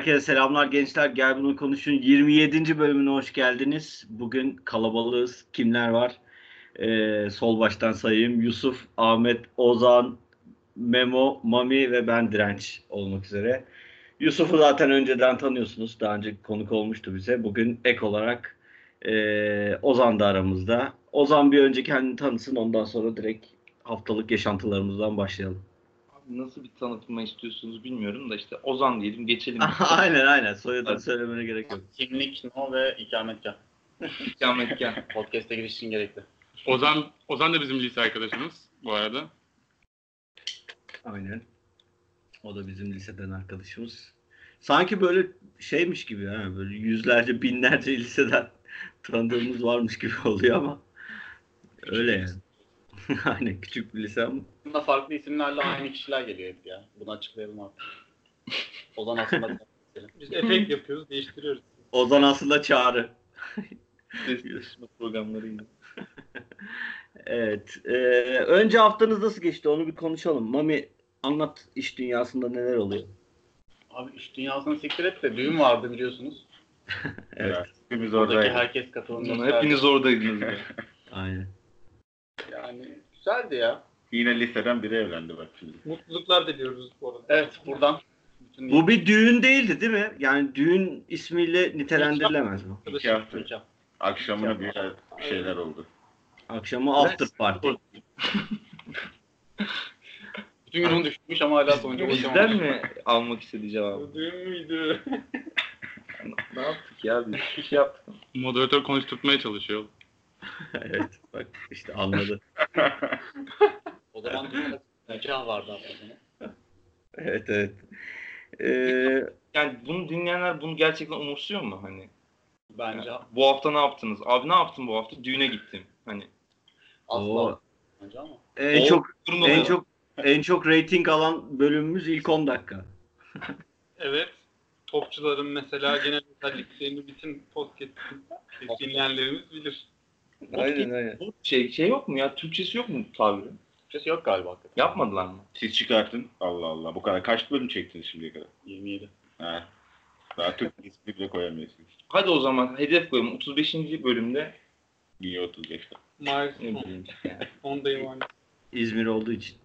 Herkese selamlar gençler. Gel bunu konuşun. 27. bölümüne hoş geldiniz. Bugün kalabalığız. Kimler var? Ee, sol baştan sayayım. Yusuf, Ahmet, Ozan, Memo, Mami ve ben Direnç olmak üzere. Yusuf'u zaten önceden tanıyorsunuz. Daha önce konuk olmuştu bize. Bugün ek olarak e, Ozan da aramızda. Ozan bir önce kendini tanısın. Ondan sonra direkt haftalık yaşantılarımızdan başlayalım. Nasıl bir tanıtma istiyorsunuz bilmiyorum da işte Ozan diyelim geçelim. aynen aynen. Soyadını söylemene gerek yok. Kimlik, no ve ikametgah. İkametgah. Podcast'e giriş için gerekli. Ozan Ozan da bizim lise arkadaşımız bu arada. Aynen. O da bizim liseden arkadaşımız. Sanki böyle şeymiş gibi ha böyle yüzlerce binlerce liseden tanıdığımız varmış gibi oluyor ama öyle yani. Aynen küçük bir lise ama. Bunda farklı isimlerle aynı kişiler geliyor hep ya. Bunu açıklayalım artık. Ozan aslında Biz efekt yapıyoruz, değiştiriyoruz. Ozan aslında çağrı. Sesleşme programlarıyla. Evet. e, önce haftanız nasıl geçti onu bir konuşalım. Mami anlat iş dünyasında neler oluyor. Abi iş dünyasını siktir et de düğün vardı biliyorsunuz. Evet. Hepimiz Oradaki oradaydık. herkes katılım Hepiniz oradaydınız. Aynen. Yani güzeldi ya. Yine liseden biri evlendi bak şimdi. Mutluluklar diliyoruz bu arada. Evet buradan. Bütün Bu bir düğün değildi değil mi? Yani düğün ismiyle nitelendirilemez bu. İki hafta. Hocam. Akşamına bir şeyler oldu. Akşamı after party. Bütün gün onu düşünmüş ama hala sonuca Bizden mi almak istedi cevabı? Bu düğün müydü? ne yaptık ya biz? Bir şey yaptık. Moderatör konuşturtmaya çalışıyor. evet bak işte anladı. O zaman nikah vardı aslında. Evet evet. Ee, Yani bunu dinleyenler bunu gerçekten umursuyor mu hani? Bence Bu hafta ne yaptınız? Abi ne yaptın bu hafta? Düğüne gittim. Hani Oo. asla. Bence ama. en O çok en da- çok en çok rating alan bölümümüz ilk 10 dakika. Evet. Topçuların mesela genel özelliklerini bütün podcast dinleyenlerimiz bilir. Aynen aynen. bu şey şey yok mu ya? Türkçesi yok mu tabiri? Türkçesi yok galiba hakikaten. Yapmadılar mı? Siz çıkartın. Allah Allah. Bu kadar. Kaç bölüm çektiniz şimdiye kadar? 27. Ha. Daha Türk ismi bile koyamıyorsunuz. Hadi o zaman hedef koyalım. 35. bölümde Niye 35'te? Maalesef ne bileyim yani. ondayım hani. İzmir olduğu için.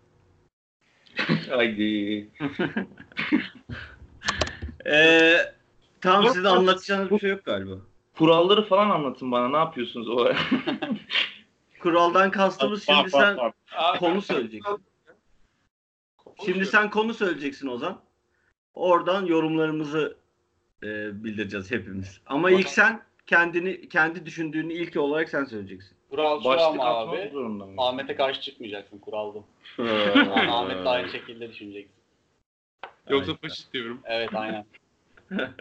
Haydi. Ee, tam Yok, sizin yok. anlatacağınız bir şey yok galiba. Kuralları falan anlatın bana. Ne yapıyorsunuz o? Kuraldan kastımız şimdi sen konu söyleyeceksin. Şimdi sen konu söyleyeceksin Ozan. Oradan yorumlarımızı e, bildireceğiz hepimiz. Ama ilk sen kendini kendi düşündüğünü ilk olarak sen söyleyeceksin. Kural şu Başlık ama abi. Ahmet'e karşı çıkmayacaksın kural bu. Yani Ahmet de aynı şekilde düşüneceksin. Yoksa faşist diyorum. Evet aynen.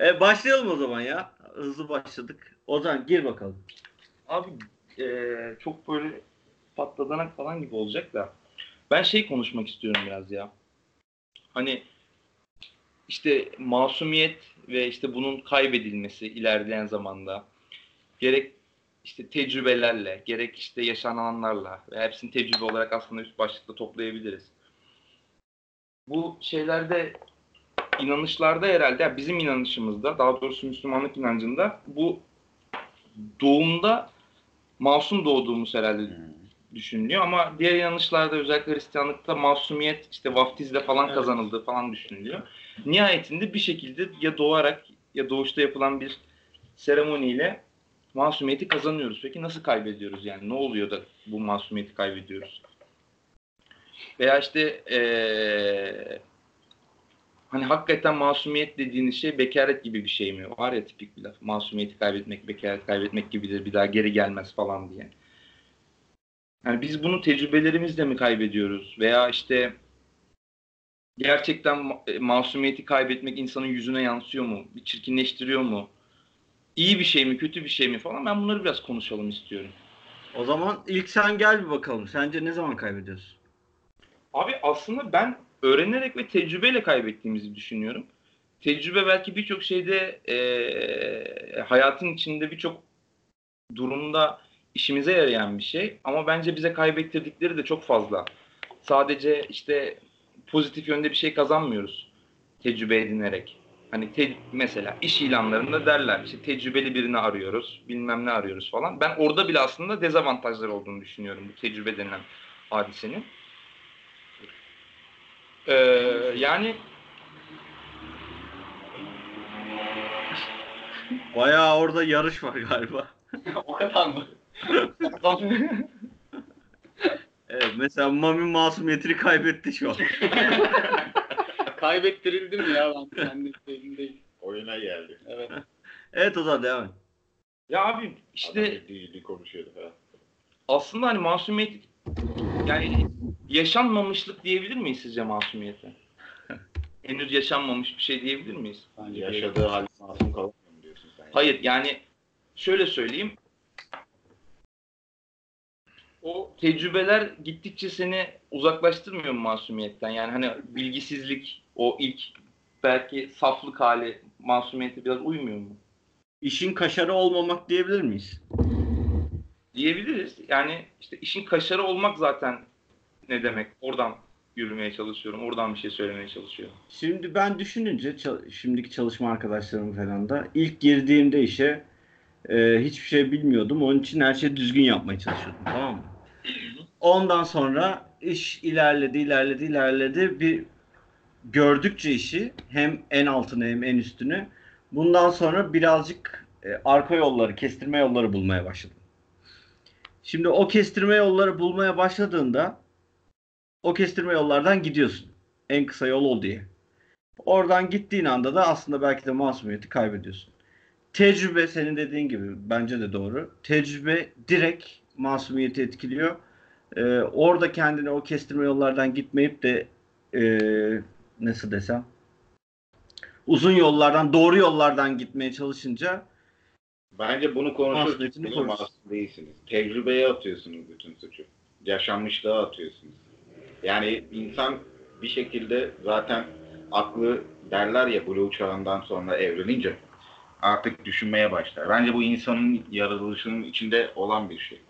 E, başlayalım o zaman ya. Hızlı başladık. Ozan gir bakalım. Abi eee, çok böyle patladanak falan gibi olacak da. Ben şey konuşmak istiyorum biraz ya. Hani işte masumiyet ve işte bunun kaybedilmesi ilerleyen zamanda gerek işte tecrübelerle, gerek işte yaşananlarla ve hepsini tecrübe olarak aslında üst başlıkta toplayabiliriz. Bu şeylerde inanışlarda herhalde yani bizim inanışımızda daha doğrusu Müslümanlık inancında bu doğumda masum doğduğumuz herhalde düşünülüyor ama diğer inanışlarda özellikle Hristiyanlıkta masumiyet işte vaftizle falan Evet. kazanıldığı falan düşünülüyor. Nihayetinde bir şekilde ya doğarak ya doğuşta yapılan bir seremoniyle masumiyeti kazanıyoruz. Peki nasıl kaybediyoruz yani? Ne oluyor da bu masumiyeti kaybediyoruz? Veya işte eee, hani hakikaten masumiyet dediğiniz şey bekaret gibi bir şey mi? Var ya tipik bir laf. Masumiyeti kaybetmek, bekaret kaybetmek gibidir. Bir daha geri gelmez falan diye. Yani biz bunu tecrübelerimizle mi kaybediyoruz? Veya işte gerçekten e, masumiyeti kaybetmek insanın yüzüne yansıyor mu? Bir çirkinleştiriyor mu? İyi bir şey mi, kötü bir şey mi falan. Ben bunları biraz konuşalım istiyorum. O zaman ilk sen gel bir bakalım. Sence ne zaman kaybediyorsun? Abi aslında ben öğrenerek ve tecrübeyle kaybettiğimizi düşünüyorum. Tecrübe belki birçok şeyde eee, hayatın içinde birçok durumda işimize yarayan bir şey. Ama bence bize kaybettirdikleri de çok fazla. Sadece işte pozitif yönde bir şey kazanmıyoruz tecrübe edinerek. Hani te- mesela iş ilanlarında derler işte tecrübeli birini arıyoruz, bilmem ne arıyoruz falan. Ben orada bile aslında dezavantajlar olduğunu düşünüyorum bu tecrübe denilen hadisenin. Ee, yani Bayağı orada yarış var galiba. o kadar mı? Evet, mesela Mami masumiyetini kaybetti şu an. Kaybettirildim ya ben kendi elimdeyim. Oyuna geldi. Evet. Evet o zaman devam et. ya abi işte Adam konuşuyordu. Ha. aslında hani masumiyet yani yaşanmamışlık diyebilir miyiz sizce masumiyete? Henüz yaşanmamış bir şey diyebilir miyiz? Bence Yaşadığı halde masum kalamıyor mu diyorsun sen? Hayır yani şöyle söyleyeyim. O tecrübeler gittikçe seni uzaklaştırmıyor mu masumiyetten? Yani hani bilgisizlik, o ilk belki saflık hali masumiyete biraz uymuyor mu? İşin kaşarı olmamak diyebilir miyiz? Diyebiliriz. Yani işte işin kaşarı olmak zaten ne demek? Oradan yürümeye çalışıyorum. Oradan bir şey söylemeye çalışıyorum. Şimdi ben düşününce şimdiki çalışma arkadaşlarım falan da ilk girdiğimde işe e, hiçbir şey bilmiyordum. Onun için her şeyi düzgün yapmaya çalışıyordum. Tamam mı? Ondan sonra iş ilerledi, ilerledi, ilerledi. Bir gördükçe işi hem en altını hem en üstünü bundan sonra birazcık e, arka yolları, kestirme yolları bulmaya başladım. Şimdi o kestirme yolları bulmaya başladığında o kestirme yollardan gidiyorsun. En kısa yol o diye. Oradan gittiğin anda da aslında belki de masumiyeti kaybediyorsun. Tecrübe senin dediğin gibi bence de doğru. Tecrübe direkt masumiyeti etkiliyor. Ee, orada kendini o kestirme yollardan gitmeyip de ee, nasıl desem uzun yollardan doğru yollardan gitmeye çalışınca Bence bunu konuşurken masum değilsiniz. Tecrübeye atıyorsunuz bütün suçu. Yaşanmışlığa atıyorsunuz. Yani insan bir şekilde zaten aklı derler ya Blue çağından sonra evrenince artık düşünmeye başlar. Bence bu insanın yaratılışının içinde olan bir şey.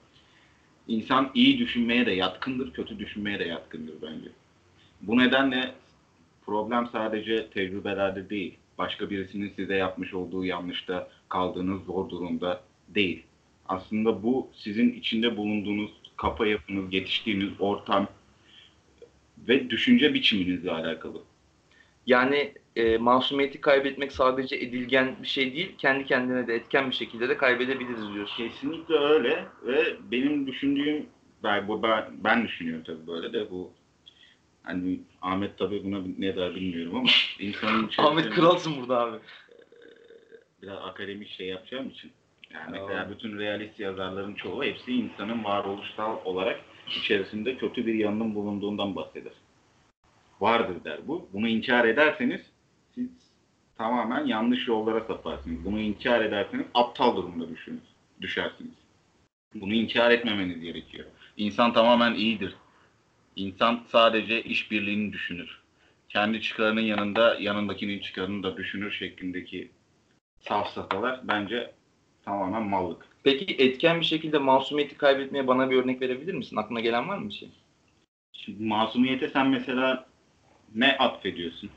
İnsan iyi düşünmeye de yatkındır, kötü düşünmeye de yatkındır bence. Bu nedenle problem sadece tecrübelerde değil. Başka birisinin size yapmış olduğu yanlışta kaldığınız zor durumda değil. Aslında bu sizin içinde bulunduğunuz kafa yapınız, yetiştiğiniz ortam ve düşünce biçiminizle alakalı. Yani e, masumiyeti kaybetmek sadece edilgen bir şey değil, kendi kendine de etken bir şekilde de kaybedebiliriz diyorsun. Kesinlikle öyle ve benim düşündüğüm ben, ben, ben düşünüyorum tabii böyle de bu hani Ahmet tabii buna ne der bilmiyorum ama insanın Ahmet kralsın burada abi. biraz akademik şey yapacağım için yani mesela bütün realist yazarların çoğu hepsi insanın varoluşsal olarak içerisinde kötü bir yanının bulunduğundan bahseder. Vardır der bu. Bunu inkar ederseniz siz tamamen yanlış yollara saparsınız. Bunu inkar ederseniz aptal durumda düşünürsünüz, düşersiniz. Bunu inkar etmemeniz gerekiyor. İnsan tamamen iyidir. İnsan sadece işbirliğini düşünür. Kendi çıkarının yanında yanındakinin çıkarını da düşünür şeklindeki safsatalar bence tamamen mallık. Peki etken bir şekilde masumiyeti kaybetmeye bana bir örnek verebilir misin? Aklına gelen var mı bir şey? Şimdi masumiyete sen mesela ne atfediyorsun?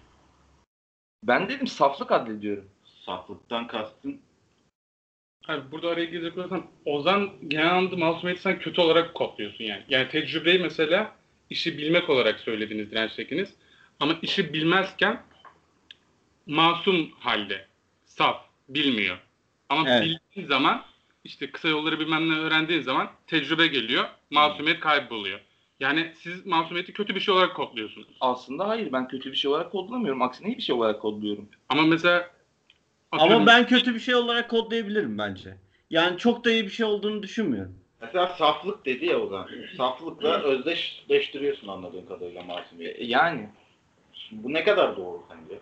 Ben dedim saflık addediyorum. Saflıktan kastın Abi burada araya girecek olursam Ozan genel anlamda masumiyeti sen kötü olarak kodluyorsun yani. Yani tecrübeyi mesela işi bilmek olarak söylediniz direnç tekiniz. Ama işi bilmezken masum halde, saf, bilmiyor. Ama Evet. bildiğin zaman işte kısa yolları bilmem ne öğrendiğin zaman tecrübe geliyor, masumiyet kayboluyor. Yani siz masumiyeti kötü bir şey olarak kodluyorsunuz. Aslında hayır ben kötü bir şey olarak kodlamıyorum. Aksine iyi bir şey olarak kodluyorum. Ama mesela ama ben kötü bir şey olarak kodlayabilirim bence. Yani çok da iyi bir şey olduğunu düşünmüyorum. Mesela saflık dedi ya o zaman. Saflıkla özdeşleştiriyorsun anladığım kadarıyla masumiyeti. E, Yani Şimdi bu ne kadar doğru sence?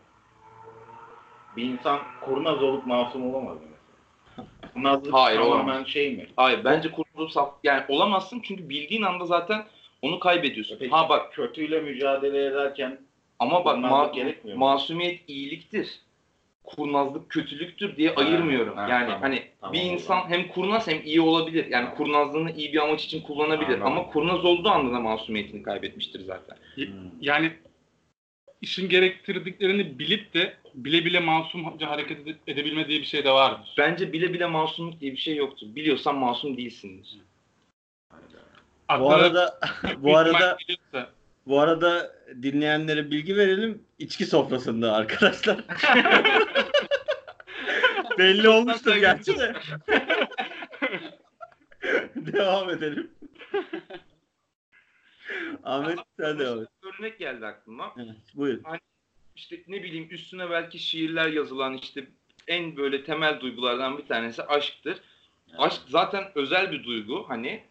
Bir insan kurnaz olup masum olamaz mı mesela? Kurnazlık Hayır, tamamen olamaz. şey mi? hayır bence kurtulup saf yani olamazsın çünkü bildiğin anda zaten onu kaybediyorsun. Peki, Ha bak kötüyle mücadele ederken ama bak ma- gerekmiyor mu? masumiyet iyiliktir. Kurnazlık kötülüktür diye ayırmıyorum. ha, yani tamam, hani tamam, bir insan hem kurnaz hem iyi olabilir. Yani Tamam. kurnazlığını iyi bir amaç için kullanabilir Anladım. ama kurnaz olduğu anda da masumiyetini kaybetmiştir zaten. Hmm. Yani işin gerektirdiklerini bilip de bile bile masumca hareket ede- edebilme diye bir şey de vardır. Bence bile bile masumluk diye bir şey yoktur. Biliyorsan masum değilsindir. Bu Aklına arada büyük bu arada geliyorsa- bu arada dinleyenlere bilgi verelim. İçki sofrasında arkadaşlar. Belli olmuştur gerçi de. devam edelim. Ahmet sen devam et. Örnek geldi aklıma. Evet, buyur. İşte ne bileyim üstüne belki şiirler yazılan işte en böyle temel duygulardan bir tanesi aşktır. Aşk zaten özel bir duygu hani.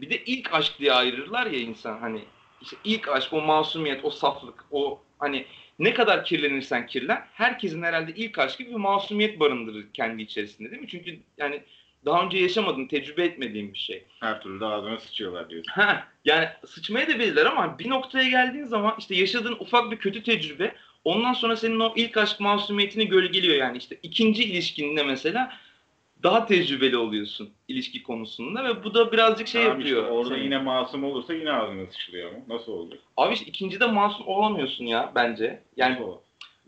Bir de ilk aşk diye ayırırlar ya insan hani. işte ilk aşk, o masumiyet, o saflık, o hani ne kadar kirlenirsen kirlen herkesin herhalde ilk aşkı bir masumiyet barındırır kendi içerisinde değil mi? Çünkü yani daha önce yaşamadığın, tecrübe etmediğin bir şey. Her türlü de ağzına sıçıyorlar diyorsun. Ha, yani sıçmaya da bilirler ama bir noktaya geldiğin zaman işte yaşadığın ufak bir kötü tecrübe ondan sonra senin o ilk aşk masumiyetini gölgeliyor yani işte ikinci ilişkinde mesela daha tecrübeli oluyorsun ilişki konusunda ve bu da birazcık şey Tamam yapıyor. işte orada seni. yine masum olursa yine ağzına sıçrıyor mu? Nasıl oldu? Abi işte ikincide masum olamıyorsun ya bence. Yani Nasıl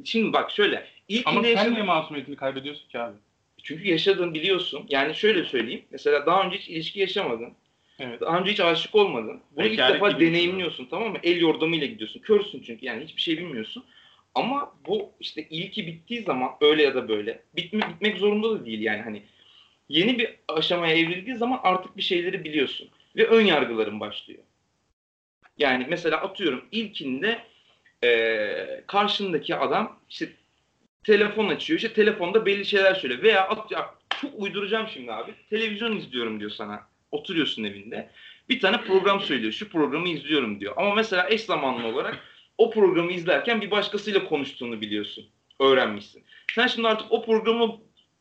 şimdi bak şöyle. Ama İlkinde sen yaşadığın- niye masumiyetini kaybediyorsun ki abi? Çünkü yaşadığını biliyorsun. Yani şöyle söyleyeyim. Mesela daha önce hiç ilişki yaşamadın. Evet. Daha önce hiç aşık olmadın. Bunu ilk Bekarlık defa gibi deneyimliyorsun tamam mı? El yordamıyla gidiyorsun. Körsün çünkü yani hiçbir şey bilmiyorsun. Ama bu işte ilki bittiği zaman öyle ya da böyle bitme, bitmek zorunda da değil yani hani yeni bir aşamaya evrildiği zaman artık bir şeyleri biliyorsun ve ön yargıların başlıyor. Yani mesela atıyorum ilkinde eee karşındaki adam işte telefon açıyor. İşte telefonda belli şeyler söylüyor. Veya at, ya, çok uyduracağım şimdi abi. Televizyon izliyorum diyor sana. Oturuyorsun evinde. Bir tane program söylüyor. Şu programı izliyorum diyor. Ama mesela eş zamanlı olarak o programı izlerken bir başkasıyla konuştuğunu biliyorsun. Öğrenmişsin. Sen şimdi artık o programı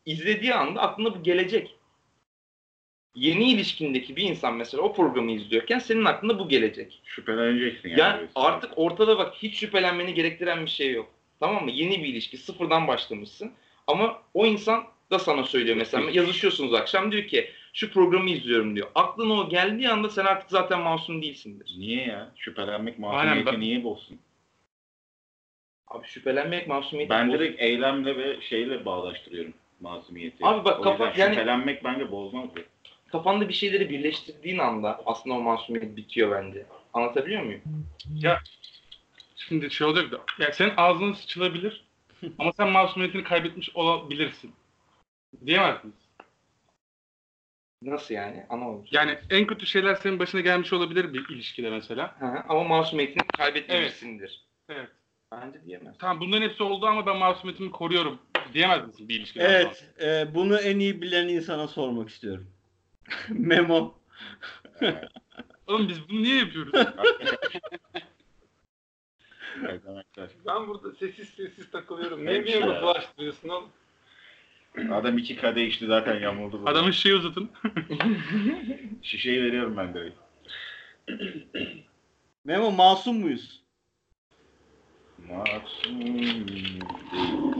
izlediği anda aklına bu gelecek. Yeni ilişkindeki bir insan mesela o programı izliyorken senin aklına bu gelecek. Şüpheleneceksin yani. Yani artık ortada bak hiç şüphelenmeni gerektiren bir şey yok. Tamam mı? Yeni bir ilişki. Sıfırdan başlamışsın. Ama o insan da sana söylüyor mesela. Yazışıyorsunuz akşam diyor ki şu programı izliyorum diyor. Aklına o geldiği anda sen artık zaten masum değilsindir. Niye ya? Şüphelenmek masumiyeti ben- niye bozsun? Abi şüphelenmek masumiyeti Ben bozar. direkt eylemle ve şeyle bağdaştırıyorum masumiyeti. Abi bak kafa- yani- şüphelenmek bence bozmaz. ya. Kafanda bir şeyleri birleştirdiğin anda aslında o masumiyet bitiyor bence. Anlatabiliyor muyum? Şimdi şey olacak da. Yani senin ağzın sıçılabilir ama sen masumiyetini kaybetmiş olabilirsin. Diyemezsiniz. Nasıl yani? Anlamadım. Yani en kötü şeyler senin başına gelmiş olabilir bir ilişkide mesela. Hı, ama masumiyetini kaybetmemişsindir. Evet. Bence diyemez. Tamam bunların hepsi oldu ama ben masumiyetimi koruyorum diyemez misin bir ilişkiden? Evet, e, bunu en iyi bilen insana sormak istiyorum. Memo. Oğlum biz bunu niye yapıyoruz? Arkadaşlar, Ben burada sessiz sessiz takılıyorum. Evet Niye beni ya. bulaştırıyorsun oğlum? Adam iki kadeh içti zaten yamuldu. burada. Adamın şeyi uzatın. Şişeyi veriyorum ben direkt. Memo masum muyuz?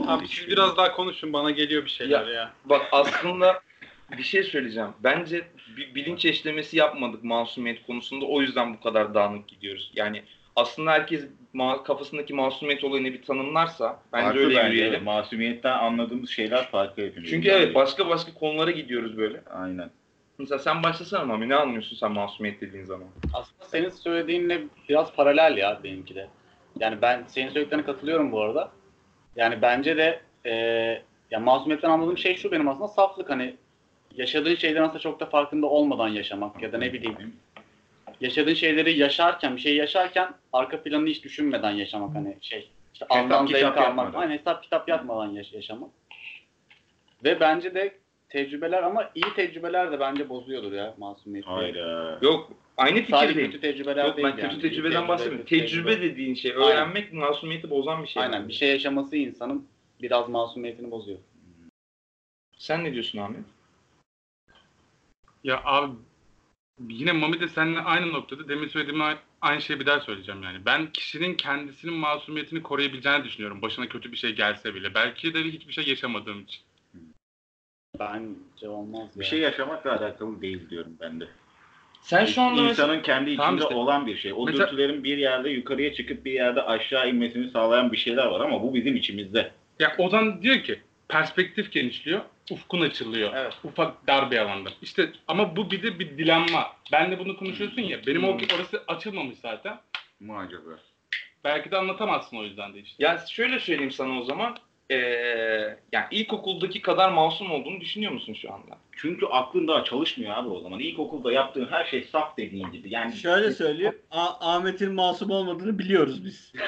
Abi siz biraz daha konuşun bana geliyor bir şeyler ya. Bak aslında bir şey söyleyeceğim. Bence bir bilinç eşlemesi yapmadık masumiyet konusunda. O yüzden bu kadar dağınık gidiyoruz. Yani aslında herkes ma- kafasındaki masumiyet olayını bir tanımlarsa bence Farklı öyle bence. yürüyelim. Masumiyetten anladığımız şeyler farklı hepimiz. Çünkü evet başka başka konulara gidiyoruz böyle. Aynen. Mesela sen başlasana Mami ne anlıyorsun sen masumiyet dediğin zaman? Aslında senin söylediğinle biraz paralel ya benimki de. Yani ben senin söylediklerine katılıyorum bu arada. Yani bence de e, ya masumiyetten anladığım şey şu benim aslında saflık hani yaşadığın şeylerin aslında çok da farkında olmadan yaşamak ya da ne bileyim yaşadığın şeyleri yaşarken bir şey yaşarken arka planını hiç düşünmeden yaşamak hani şey işte Hesap andan kitap almak yapmadan. aynen hesap kitap yapmadan yaş- yaşamak. Ve bence de tecrübeler ama iyi tecrübeler de bence bozuyordur ya masumiyeti. Hayda. Yok aynı Sadece fikirdeyim. kötü tecrübeler Yok değil ben kötü yani. İyi tecrübeden tecrübe, bahsetmiyorum. kötü Tecrübe dediğin şey öğrenmek masumiyeti bozan bir şey. Aynen bir şey yaşaması insanın biraz masumiyetini bozuyor. Sen ne diyorsun Ahmet? Ya abi yine Mami de seninle aynı noktada demin söylediğim aynı şeyi bir daha söyleyeceğim yani. Ben kişinin kendisinin masumiyetini koruyabileceğini düşünüyorum. Başına kötü bir şey gelse bile. Belki de hiçbir şey yaşamadığım için. Bence olmaz ya. Bir şey yaşamakla alakalı değil diyorum ben de. Sen şu anda mesela İnsanın kendi içinde Tamam işte. olan bir şey. O Mesela- dürtülerin bir yerde yukarıya çıkıp bir yerde aşağı inmesini sağlayan bir şeyler var ama bu bizim içimizde. Ya Ozan diyor ki perspektif genişliyor, ufkun açılıyor. Evet. Ufak dar bir alanda. İşte ama bu bir de bir dilenma. Ben de bunu konuşuyorsun ya. Benim o Hmm. orası açılmamış zaten. Mu acaba? Belki de anlatamazsın o yüzden de işte. Ya şöyle söyleyeyim sana o zaman. Ee, yani ilkokuldaki kadar masum olduğunu düşünüyor musun şu anda? Çünkü aklın daha çalışmıyor abi o zaman. İlkokulda yaptığın her şey saf dediğin gibi. Yani Şöyle söyleyeyim. A- Ahmet'in masum olmadığını biliyoruz biz.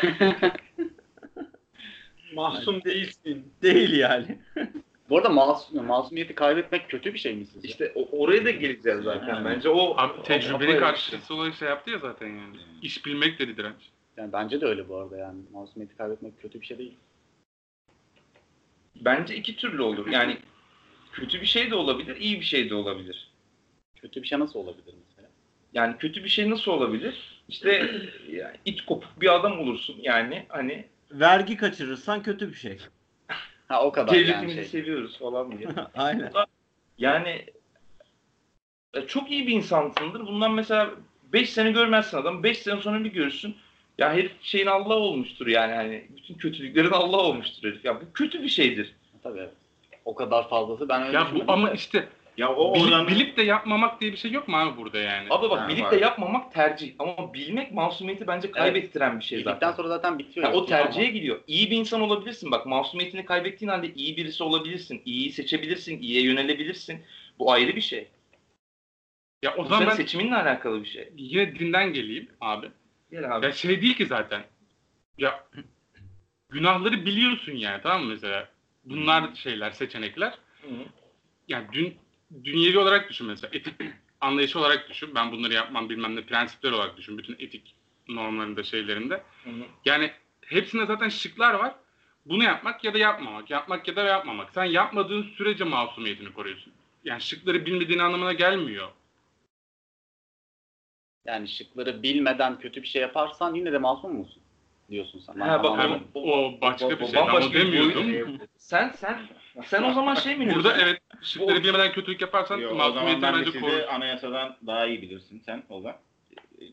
Mahsum değilsin. Değil yani. Bu arada masum, masumiyeti kaybetmek kötü bir şey mi sizce? İşte o- oraya da geleceğiz zaten. Evet. Bence o Abi tecrübenin o- karşılığı olarak şey yaptı ya zaten yani. İş bilmek dedi direnç. Yani bence de öyle bu arada yani. Masumiyeti kaybetmek kötü bir şey değil. Bence iki türlü olur. Yani kötü bir şey de olabilir, iyi bir şey de olabilir. Kötü bir şey nasıl olabilir mesela? Yani kötü bir şey nasıl olabilir? İşte yani it kopuk bir adam olursun yani hani Vergi kaçırırsan kötü bir şey. Ha o kadar yani şey. seviyoruz falan diye. Aynen. Yani çok iyi bir insansındır. Bundan mesela 5 sene görmezsin adam. 5 sene sonra bir görürsün. Ya herif şeyin Allah olmuştur yani hani bütün kötülüklerin Allah olmuştur herif. Ya bu kötü bir şeydir. Tabii evet. O kadar fazlası ben öyle Ya bu düşünmedim ama de. işte ya o bilip, oradan bilip de yapmamak diye bir şey yok mu abi burada yani? Abi bak Ha, bilip var. de yapmamak tercih. Ama bilmek masumiyeti bence kaybettiren bir şey Bildikten zaten. sonra zaten bitiyor. Ya o yoksa ama- tercihe gidiyor. İyi bir insan olabilirsin. Bak masumiyetini kaybettiğin halde iyi birisi olabilirsin. İyiyi seçebilirsin. iyiye yönelebilirsin. Bu ayrı bir şey. Ya o Bu zaman ben seçiminle alakalı bir şey. yine dinden geleyim abi. Gel abi. Ya şey değil ki zaten. Ya günahları biliyorsun yani tamam mı mesela? Bunlar şeyler, seçenekler. Hı hı. Yani dün dünyevi olarak düşün mesela. Etik anlayışı olarak düşün. Ben bunları yapmam bilmem ne prensipler olarak düşün. Bütün etik normlarında şeylerinde. Hı hı. Yani hepsinde zaten şıklar var. Bunu yapmak ya da yapmamak. Yapmak ya da yapmamak. Sen yapmadığın sürece masumiyetini koruyorsun. Yani şıkları bilmediğin anlamına gelmiyor. Yani şıkları bilmeden kötü bir şey yaparsan yine de masum musun? Diyorsun sen. Ha, bak, anlamadım. o- O başka bir o şey. Ben onu demiyordum. Sen sen sen o zaman şey mi diyorsun? Burada evet şıkları bilmeden kötülük yaparsan Yo, o de bence korur. anayasadan daha iyi bilirsin sen Ozan.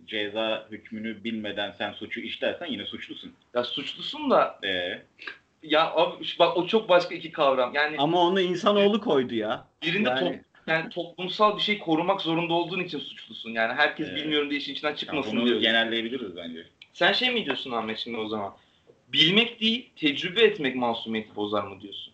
Ceza hükmünü bilmeden sen suçu işlersen yine suçlusun. Ya suçlusun da Ee, ya abi bak o çok başka iki kavram. Yani Ama onu insanoğlu koydu ya. birinde yani- top, yani toplumsal bir şey korumak zorunda olduğun için suçlusun. Yani herkes Evet. bilmiyorum diye işin içinden yani çıkmasın bunu diyor. genelleyebiliriz bence. Sen şey mi diyorsun Ahmet şimdi o zaman? Bilmek değil, tecrübe etmek masumiyeti bozar mı diyorsun?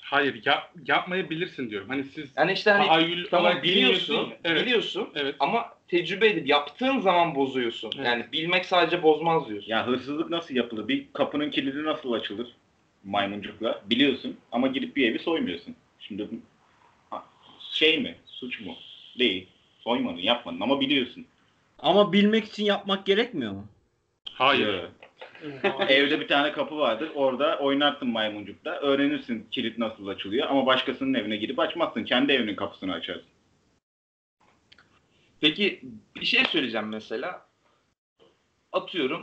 Hayır ya, yapmayabilirsin diyorum. Hani siz Yani işte hani tahayyül tamam olarak biliyorsun. Evet. biliyorsun Evet. ama tecrübe edip yaptığın zaman bozuyorsun. Evet. Yani bilmek sadece bozmaz diyorsun. Ya hırsızlık nasıl yapılır? Bir kapının kilidi nasıl açılır? Maymuncukla. Biliyorsun ama gidip bir evi soymuyorsun. Şimdi şey mi? Suç mu? Değil. Soymadın, yapmadın ama biliyorsun. Ama bilmek için yapmak gerekmiyor mu? Hayır. Yo. Evde bir tane kapı vardır. Orada oynarsın maymuncukta. Öğrenirsin kilit nasıl açılıyor ama başkasının evine gidip açmazsın. Kendi evinin kapısını açarsın. Peki bir şey söyleyeceğim mesela. Atıyorum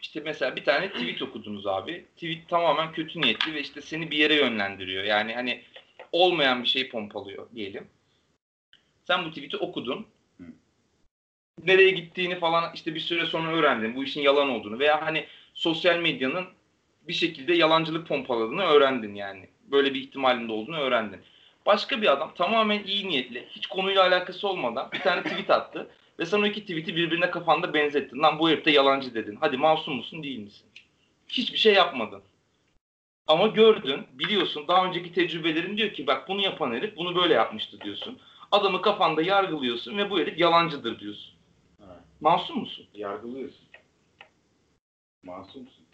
işte mesela bir tane tweet okudunuz abi. Tweet tamamen kötü niyetli ve işte seni bir yere yönlendiriyor. Yani hani olmayan bir şey pompalıyor diyelim. Sen bu tweet'i okudun. Nereye gittiğini falan işte bir süre sonra öğrendin. Bu işin yalan olduğunu veya hani sosyal medyanın bir şekilde yalancılık pompaladığını öğrendin yani. Böyle bir ihtimalin de olduğunu öğrendin. Başka bir adam tamamen iyi niyetli, hiç konuyla alakası olmadan bir tane tweet attı. Ve sen o iki tweet'i birbirine kafanda benzettin. Lan bu herif de yalancı dedin. Hadi masum musun değil misin? Hiçbir şey yapmadın. Ama gördün, biliyorsun daha önceki tecrübelerin diyor ki bak bunu yapan herif bunu böyle yapmıştı diyorsun. Adamı kafanda yargılıyorsun ve bu herif yalancıdır diyorsun. Masum musun? Yargılıyorsun. Masumsun.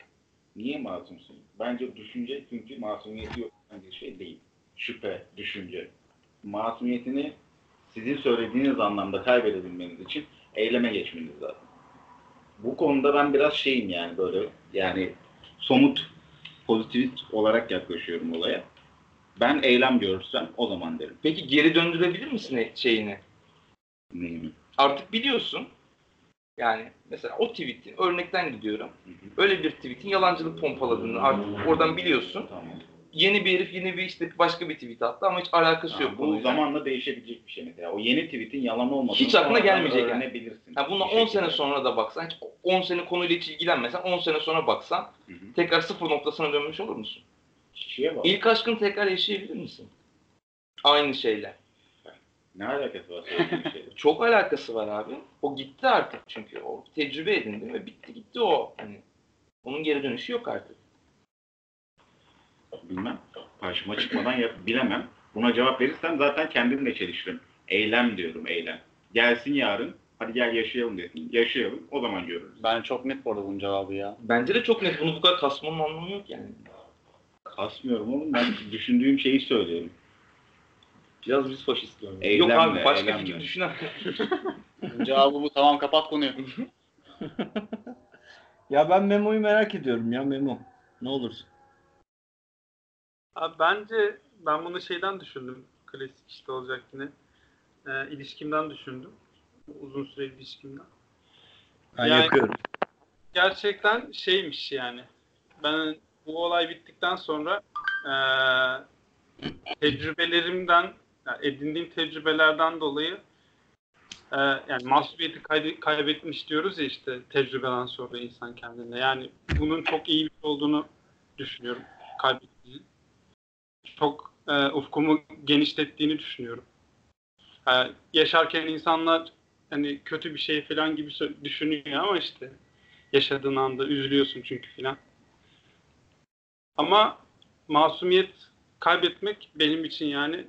Niye masumsun? Bence düşünce çünkü masumiyeti yok bir şey değil. Şüphe, düşünce. Masumiyetini sizin söylediğiniz anlamda kaybedebilmeniz için eyleme geçmeniz lazım. Bu konuda ben biraz şeyim yani böyle yani somut pozitivist olarak yaklaşıyorum olaya. Ben eylem görürsem o zaman derim. Peki geri döndürebilir misin şeyini? Neyimi? Artık biliyorsun. Yani mesela o tweet'in örnekten gidiyorum. Hı hı. Öyle bir tweet'in yalancılık pompaladığını artık oradan biliyorsun. Tamam. Yeni bir herif yeni bir işte başka bir tweet attı ama hiç alakası yok Ha, bu konuyla. zamanla değişebilecek bir şey mesela. O yeni tweet'in yalan olmadığını Hiç aklına gelmeyecek yani. bununla Bir 10 şekilde. sene sonra da baksan, hiç 10 sene konuyla hiç ilgilenmesen, 10 sene sonra baksan Hı hı. tekrar sıfır noktasına dönmüş olur musun? Kişiye bak. İlk aşkını tekrar yaşayabilir misin? Aynı şeyle. Ne alakası var söylediğin şeyle? Çok alakası var abi. O gitti artık çünkü. O tecrübe edindi ve bitti gitti o. Hani onun geri dönüşü yok artık. Bilmem. Karşıma çıkmadan yap, bilemem. Buna cevap verirsem zaten kendimle çelişirim. Eylem diyorum eylem. Gelsin yarın. Hadi gel yaşayalım desin. Yaşayalım. O zaman görürüz. Ben çok net bu arada bunun cevabı ya. Bence de çok net. Bunu bu kadar kasmanın anlamı yok yani. Kasmıyorum oğlum. Ben düşündüğüm şeyi söylüyorum. Biraz biz faşist görüyoruz. Eylemle, Yok abi başka eylemle. fikir düşünen. Cevabı bu. Tamam kapat konuyu. Ya ben Memo'yu merak ediyorum ya Memo. Ne olursun. Abi bence ben bunu şeyden düşündüm. Klasik işte olacak yine. Ee, ilişkimden düşündüm. Uzun süreli ilişkimden. Ben Yani- yakıyorum. Gerçekten şeymiş yani. Ben bu olay bittikten sonra eee, tecrübelerimden, yani edindiğim tecrübelerden dolayı eee, yani masumiyeti kaybe- kaybetmiş diyoruz ya işte tecrübeden sonra insan kendine. Yani bunun çok iyi bir şey olduğunu düşünüyorum kaybettiğini. Çok eee, ufkumu genişlettiğini düşünüyorum. Eee, yaşarken insanlar hani kötü bir şey falan gibi düşünüyor ama işte yaşadığın anda üzülüyorsun çünkü filan. Ama masumiyet kaybetmek benim için yani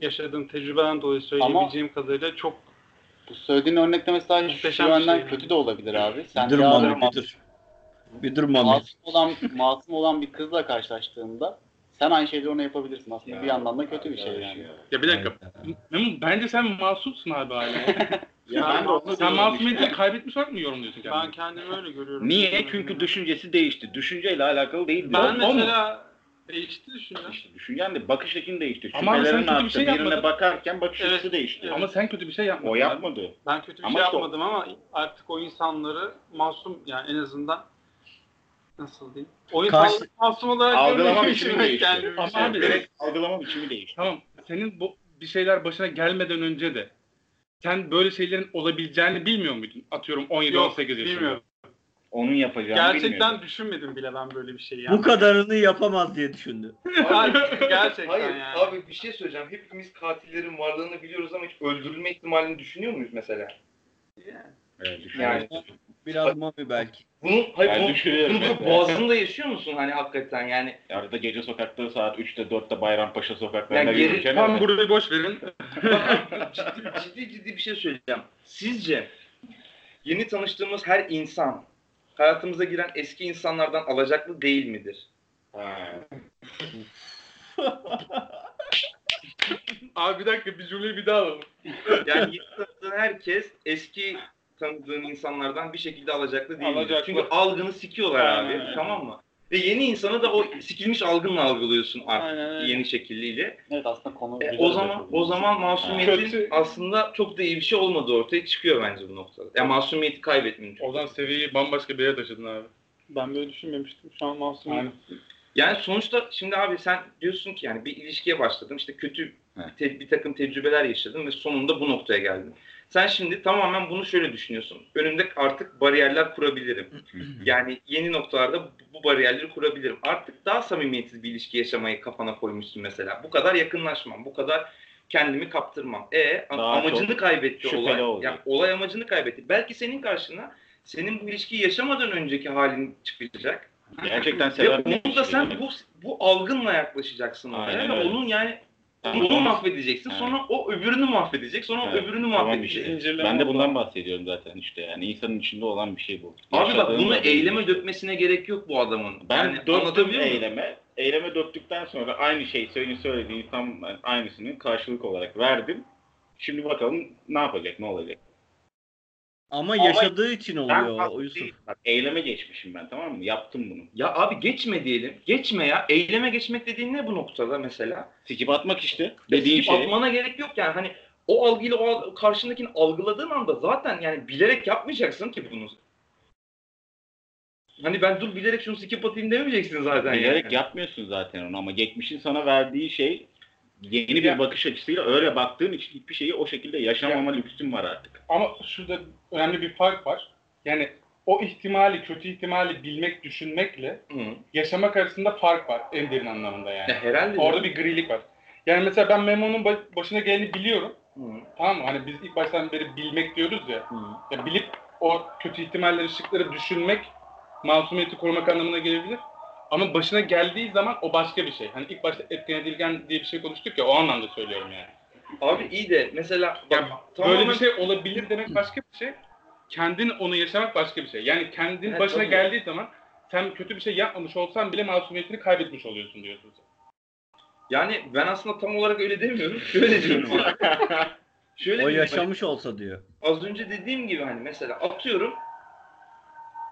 yaşadığım tecrübeden dolayı söyleyebileceğim kadarıyla çok Bu söylediğin örnekte mesela şu yönden şey kötü de olabilir abi. Sen Bir dur Mami bir dur. Bir dur Mami. masum olan, masum olan bir kızla karşılaştığında sen aynı şeyleri ona yapabilirsin. Aslında Ya, bir yandan da kötü bir şey yani. ya. bir dakika. Memo bence sen masumsun abi hala. Ya ben de onu sen masumiyeti işte. kaybetmiş olarak mı yorumluyorsun kendini? ben kendimi öyle görüyorum. Niye? Çünkü düşüncesi değişti. Düşünceyle alakalı değil. ben O- mesela değişti düşüncem. İşte düşüncen de bakış açın değişti. Ama abi sen Şüphelerin kötü bir arttı. şey Birine yapmadın. bakarken bakış Evet, açısı değişti. evet. Ama sen kötü bir şey yapmadın. O abi. yapmadı. Ben kötü bir Ama şey işte o- yapmadım ama artık o insanları masum yani en azından nasıl diyeyim? O Karşı- insanları masum olarak Algılama görmek biçimi için değişti. kendimi Ama şey abi- yapıyorum. Direkt algılama biçimi değişti. Tamam. Senin bu bir şeyler başına gelmeden önce de sen böyle şeylerin olabileceğini bilmiyor muydun? Atıyorum 17-18 Yok, yaşında. bilmiyorum. Onun yapacağını Gerçekten bilmiyordum. düşünmedim bile ben böyle bir şey yani. Bu kadarını yapamaz diye düşündü. Gerçekten Hayır yani. abi bir şey söyleyeceğim. Hepimiz katillerin varlığını biliyoruz ama hiç öldürülme ihtimalini düşünüyor muyuz mesela? Evet, düşünüyorum. Yani Biraz Mami belki. bunun hayır Ben bunu, düşünüyorum bunu mesela. boğazında yaşıyor musun hani hakikaten yani Arada gece sokakta saat 3'te 4'te Bayrampaşa sokaklarında Ya geri- Tam burayı boş verin. Bak, ciddi, ciddi ciddi bir şey söyleyeceğim. Sizce yeni tanıştığımız her insan hayatımıza giren eski insanlardan alacaklı değil midir? Abi bir dakika bir cümleyi bir daha alalım. Yani yeni tanıdığın herkes eski tanıdığın insanlardan bir şekilde alacaklı değil midir? Alacaklı. Çünkü algını sikiyorlar abi Aynen tamam mı? Ve yeni insanı da o sikilmiş algınla algılıyorsun artık Aynen öyle. yeni şekilliyle. Evet aslında konu E, o bir zaman o zaman masumiyetin Kötü. aslında çok da iyi bir şey olmadığı ortaya çıkıyor bence bu noktada. Ya masumiyeti kaybetmenin. çok Ozan seviyeyi bambaşka bir yere taşıdın abi. Ben böyle düşünmemiştim. Şu an masum. Aynen. Yani sonuçta şimdi abi sen diyorsun ki yani bir ilişkiye başladın işte kötü Evet. te- bir takım tecrübeler yaşadın ve sonunda bu noktaya geldin. Sen şimdi tamamen bunu şöyle düşünüyorsun. Önümde artık bariyerler kurabilirim. Yani yeni noktalarda bu- bariyerleri kurabilirim. Artık daha samimiyetsiz bir ilişki yaşamayı kafana koymuşsun mesela. Bu kadar yakınlaşmam, bu kadar kendimi kaptırmam. E Daha amacını kaybetti olay. olacak. Yani olay amacını kaybetti. Belki senin karşına senin bu ilişkiyi yaşamadan önceki halin çıkacak. Gerçekten Ve seven bir onu da sen bu bu algınla yaklaşacaksın oraya Aynen ve öyle. onun yani Tamam. onu mahvedeceksin. Evet. Sonra o öbürünü mahvedecek. Sonra o Evet, öbürünü tamam mahvedecek. işte. Zincirleme Ben de bundan bahsediyorum zaten işte yani insanın içinde olan bir şey bu. Abi bak Yaşadığın bunu eyleme işte. dökmesine gerek yok bu adamın. Ben yani döktüm eyleme. Eyleme döktükten sonra aynı şey senin söylediğin tam aynısını karşılık olarak verdim. Şimdi bakalım ne yapacak, ne olacak. Ama Ama yaşadığı için Ben oluyor o haklı Yusuf. Bak, eyleme geçmişim ben tamam mı? Yaptım bunu. Ya abi geçme diyelim. Geçme ya. Eyleme geçmek dediğin ne bu noktada mesela? Sikip atmak işte. Dediğin Dediğin şey. atmana gerek yok yani. Hani o algıyla o al- karşındakini algıladığın anda zaten yani bilerek yapmayacaksın ki bunu. Hani ben dur bilerek şunu sikip atayım demeyeceksin zaten Bilerek yani. yapmıyorsun zaten onu ama geçmişin sana verdiği şey yeni bir Ya- bakış açısıyla öyle baktığın için hiçbir şeyi o şekilde yaşamama lüksün var artık. Ama şurada önemli bir fark var. Yani o ihtimali, kötü ihtimali bilmek, düşünmekle Hı. yaşamak arasında fark var en derin anlamında yani. Ya herhalde. Orada bir grilik var. Yani mesela ben Memo'nun ba- başına geleni biliyorum. Hı. Tamam mı? Hani biz ilk baştan beri bilmek diyoruz ya. Hı. Ya bilip o kötü ihtimalleri, şıkları düşünmek masumiyeti korumak anlamına gelebilir. Ama başına geldiği zaman o başka bir şey. Hani ilk başta etken edilgen diye bir şey konuştuk ya o anlamda söylüyorum yani. Abi iyi de mesela bak, tamamen- Böyle bir şey olabilir demek başka bir şey. Kendin onu yaşamak başka bir şey. Yani kendin Evet, başına tabii. geldiği zaman sen kötü bir şey yapmamış olsan bile masumiyetini kaybetmiş oluyorsun diyorsun. sen. Yani ben aslında tam olarak öyle demiyorum. Şöyle diyorum. Şöyle O yaşamış olsa diyor. Az önce dediğim gibi hani mesela atıyorum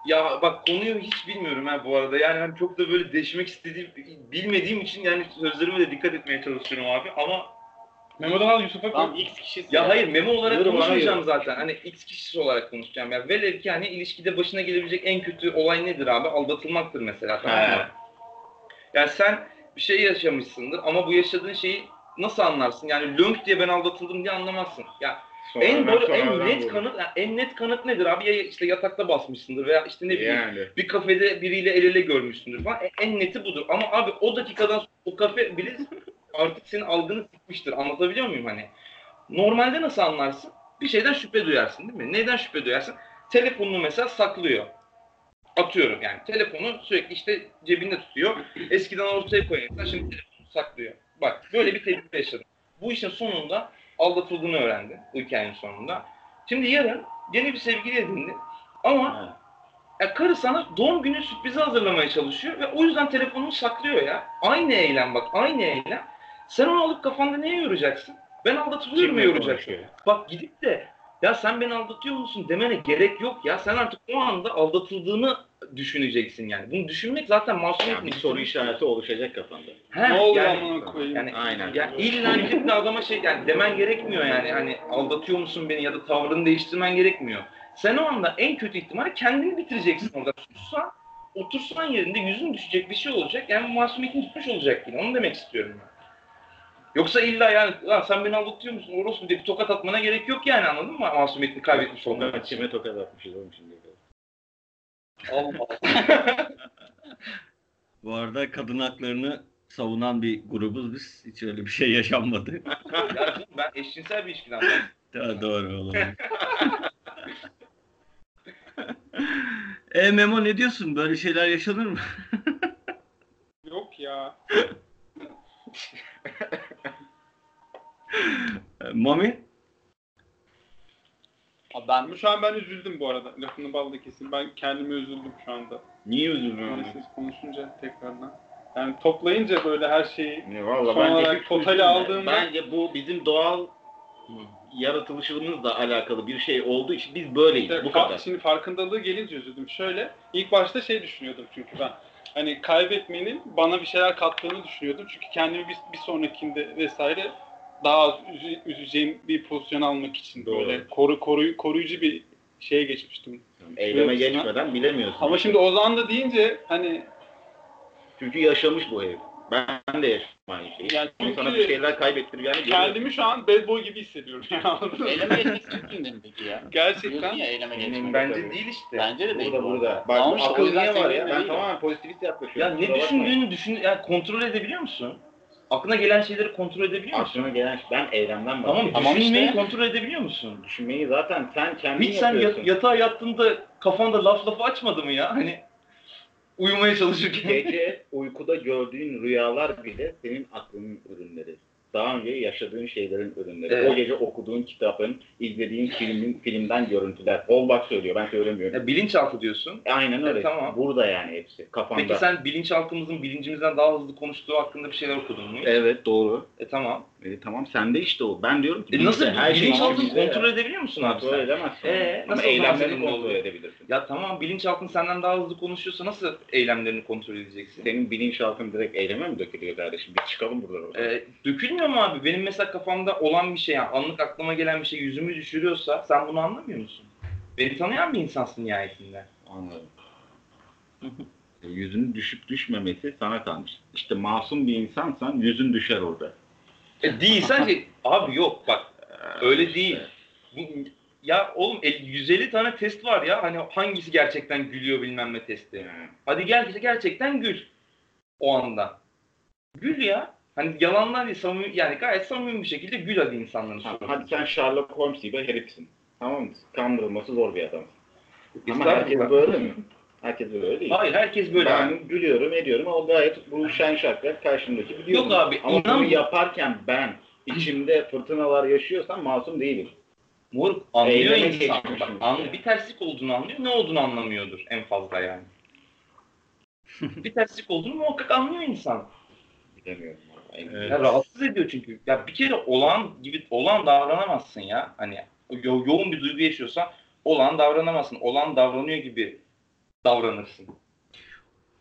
ya bak konuyu hiç bilmiyorum ha bu arada. Yani hani çok da böyle deşmek istediğim, bilmediğim için yani sözlerime de dikkat etmeye çalışıyorum abi. Ama Memo'dan al Yusuf'a koy. Tamam X kişisi. ya hayır memo olarak bana konuşmayacağım zaten. Hani X kişisi olarak konuşacağım. Yani velev ki hani ilişkide başına gelebilecek en kötü olay nedir abi? Aldatılmaktır mesela tamam mı? He. Yani sen bir şey yaşamışsındır ama bu yaşadığın şeyi nasıl anlarsın? Yani lönk diye ben aldatıldım diye anlamazsın. Ya en Sonradan- böyle en net vurdu. kanıt en net kanıt nedir abi? Ya işte yatakta basmışsındır veya işte ne bileyim Yani. bir kafede biriyle el ele görmüşsündür falan. E, En neti budur. Ama abi o dakikadan sonra o kafe bile artık senin algını sıkmıştır. Anlatabiliyor muyum hani? Normalde nasıl anlarsın? Bir şeyden şüphe duyarsın değil mi? Neyden şüphe duyarsın? Telefonunu mesela saklıyor. Atıyorum yani. Telefonu sürekli işte cebinde tutuyor. Eskiden ortaya koyuyorsa şimdi telefonu saklıyor. Bak böyle bir tecrübe yaşadım. Bu işin sonunda aldatıldığını öğrendi. Bu hikayenin sonunda. Şimdi yarın yeni bir sevgili edindi. Ama ya karı sana doğum günü sürprizi hazırlamaya çalışıyor ve o yüzden telefonunu saklıyor ya. Aynı eylem bak, aynı eylem. Sen onu alıp kafanda neye yoracaksın? Ben aldatılıyorum yoracaksın? Bak gidip de ya sen beni aldatıyor musun demene gerek yok ya. Sen artık o anda aldatıldığını düşüneceksin yani. Bunu düşünmek zaten masumiyet Yani bir soru işareti oluşacak kafanda. He, ne oluyor yani, amına koyayım? yani Aynen. ya illa gidip de adama şey yani demen gerekmiyor yani. Hani aldatıyor musun beni ya da tavrını değiştirmen gerekmiyor. Sen o anda en kötü ihtimalle kendini bitireceksin orada. Sussan, otursan yerinde yüzün düşecek bir şey olacak. Yani masumiyetin gitmiş olacak yine. Onu demek istiyorum ben. Yoksa illa yani "Lan sen beni aldatıyor musun orospu diye bir tokat atmana gerek yok yani anladın mı? Masumiyetini kaybetmiş olmak için. kime tokat atmışız oğlum şimdi. Allah. Bu arada kadın haklarını savunan bir grubuz biz. Hiç öyle bir şey yaşanmadı. Ya canım ben eşcinsel bir ilişkiden bahsediyorum. Daha doğru olabilir. e Memo ne diyorsun? Böyle şeyler yaşanır mı? Yok ya. Mami? Abi ben şu an ben üzüldüm bu arada. Lafını balla kesin. Ben kendime üzüldüm şu anda. Niye üzüldün Yani siz konuşunca tekrardan. Yani toplayınca böyle her şeyi Ne valla Son olarak totali aldığımda- Bence bu bizim doğal yaratılışımızla alakalı bir şey olduğu için biz böyleyiz. İşte bu fa- kadar. Şimdi farkındalığı gelince üzüldüm. Şöyle, ilk başta şey düşünüyordum çünkü ben. Hani kaybetmenin bana bir şeyler kattığını düşünüyordum. Çünkü kendimi bir, bir sonrakinde vesaire daha az üzü- üzeceğim bir pozisyon almak için Doğru. böyle koru, koruy- koruyucu bir şeye geçmiştim. Eyleme geçmeden bilemiyorsun. Ama şimdi Ozan da deyince hani Çünkü yaşamış bu herif. Ben de yaşadım aynı şeyi. Yani Ama sana çünkü bir şeyler kaybettireceğini görüyorum. kendimi şu an bad boy gibi hissediyorum. Yani eyleme geçmek mümkün peki ya? Gerçekten Diyorsun ya eyleme geçmek. Bence değil işte. Bence de değil. Burada bu burada. Bak Tamam akıl niye var ya? Ben tamamen pozitivist Ya yaklaşıyorum. ne Kusura bakmayın. düşündüğünü düşün, yani kontrol edebiliyor musun? Aklına gelen şeyleri kontrol edebiliyor musun? Aklına gelen ben eylemden Tamam, bahsediyorum. Tamam düşünmeyi işte. kontrol edebiliyor musun? Düşünmeyi zaten sen kendin Hiç sen yapıyorsun. yat- yatağa yattığında kafanda laf lafı açmadı mı ya? Hani uyumaya çalışırken. Gece uykuda gördüğün rüyalar bile senin aklının ürünleri. Daha önce yaşadığın şeylerin ürünleri. Evet. O gece okuduğun kitabın, izlediğin filmin, filmden görüntüler. Holbach söylüyor, ben söylemiyorum. Ya, bilinçaltı diyorsun. Aynen öyle. E, tamam. Burada yani hepsi. Kafanda. Peki sen bilinçaltımızın bilincimizden daha hızlı konuştuğu hakkında bir şeyler okudun mu? Evet doğru. E tamam. E, tamam sende işte o. Ben diyorum ki E nasıl her bilinçaltını kontrol edebiliyor musun abi kontrol sen? edemezsin. Ee, Ama eylemlerini kontrol edebilirsin. Ya tamam bilinçaltın senden daha hızlı konuşuyorsa nasıl eylemlerini kontrol edeceksin? Senin bilinçaltın direkt eyleme mi dökülüyor kardeşim? Bir çıkalım buradan. E, dökülmüyor mu abi? Benim mesela kafamda olan bir şey, yani anlık aklıma gelen bir şey yüzümü düşürüyorsa sen bunu anlamıyor musun? Beni tanıyan bir insansın nihayetinde. Anladım. E, Yüzünün düşüp düşmemesi sana kalmış. İşte masum bir insansan yüzün düşer orada. E değilsen ki abi yok bak öyle değil. Bu, ya oğlum el- 150 tane test var ya. Hani hangisi gerçekten gülüyor bilmem ne testi. Hadi gel gerçekten gül. O anda. Gül ya. Hani yalanlar değil, samimi, yani gayet samimi bir şekilde gül hadi insanların Ha. Hadi sen Sherlock Holmes gibi herifsin. Tamam mı? Kandırılması zor bir adam. Ama herkes böyle mi? Herkes böyle değil. Hayır herkes böyle. ben gülüyorum ediyorum ama gayet bu şen şakrak karşımdaki biliyor. Yok abi, Ama inan- bunu yaparken ben içimde fırtınalar yaşıyorsam masum değilim. Moruk anlıyor Eyleme insan. anlıyor. Bir terslik olduğunu anlıyor. Ne olduğunu anlamıyordur en fazla yani. bir terslik olduğunu muhakkak anlıyor insan. Bilemiyorum. Evet. Ya rahatsız ediyor çünkü. Ya bir kere olan gibi olan davranamazsın ya. Hani yo- yoğun bir duygu yaşıyorsan olan davranamazsın. Olan davranıyor gibi davranırsın.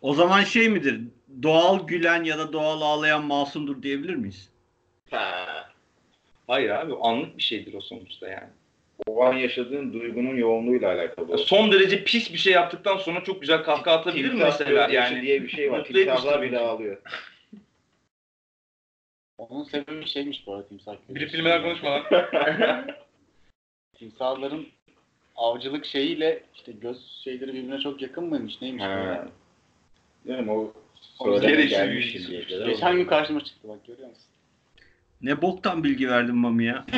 O zaman şey midir? Doğal gülen ya da doğal ağlayan masumdur diyebilir miyiz? Ha. Hayır abi anlık bir şeydir o sonuçta yani. O an yaşadığın duygunun yoğunluğuyla alakalı. Ya son derece pis bir şey yaptıktan sonra çok güzel kahkaha atabilir mi mesela yani? diye bir şey var. Etmiştir bile ağlıyor. Onun sebebi şeymiş bu arada timsah Biri gözü. filmden konuşma lan. Timsahların avcılık şeyiyle işte göz şeyleri birbirine çok yakın mıymış neymiş bu Ha. ya? Değil mi? O söyleme gelmiş bir- şimdiye kadar. Geçen gün karşıma çıktı bak görüyor musun? Ne boktan bilgi verdin Mami ya.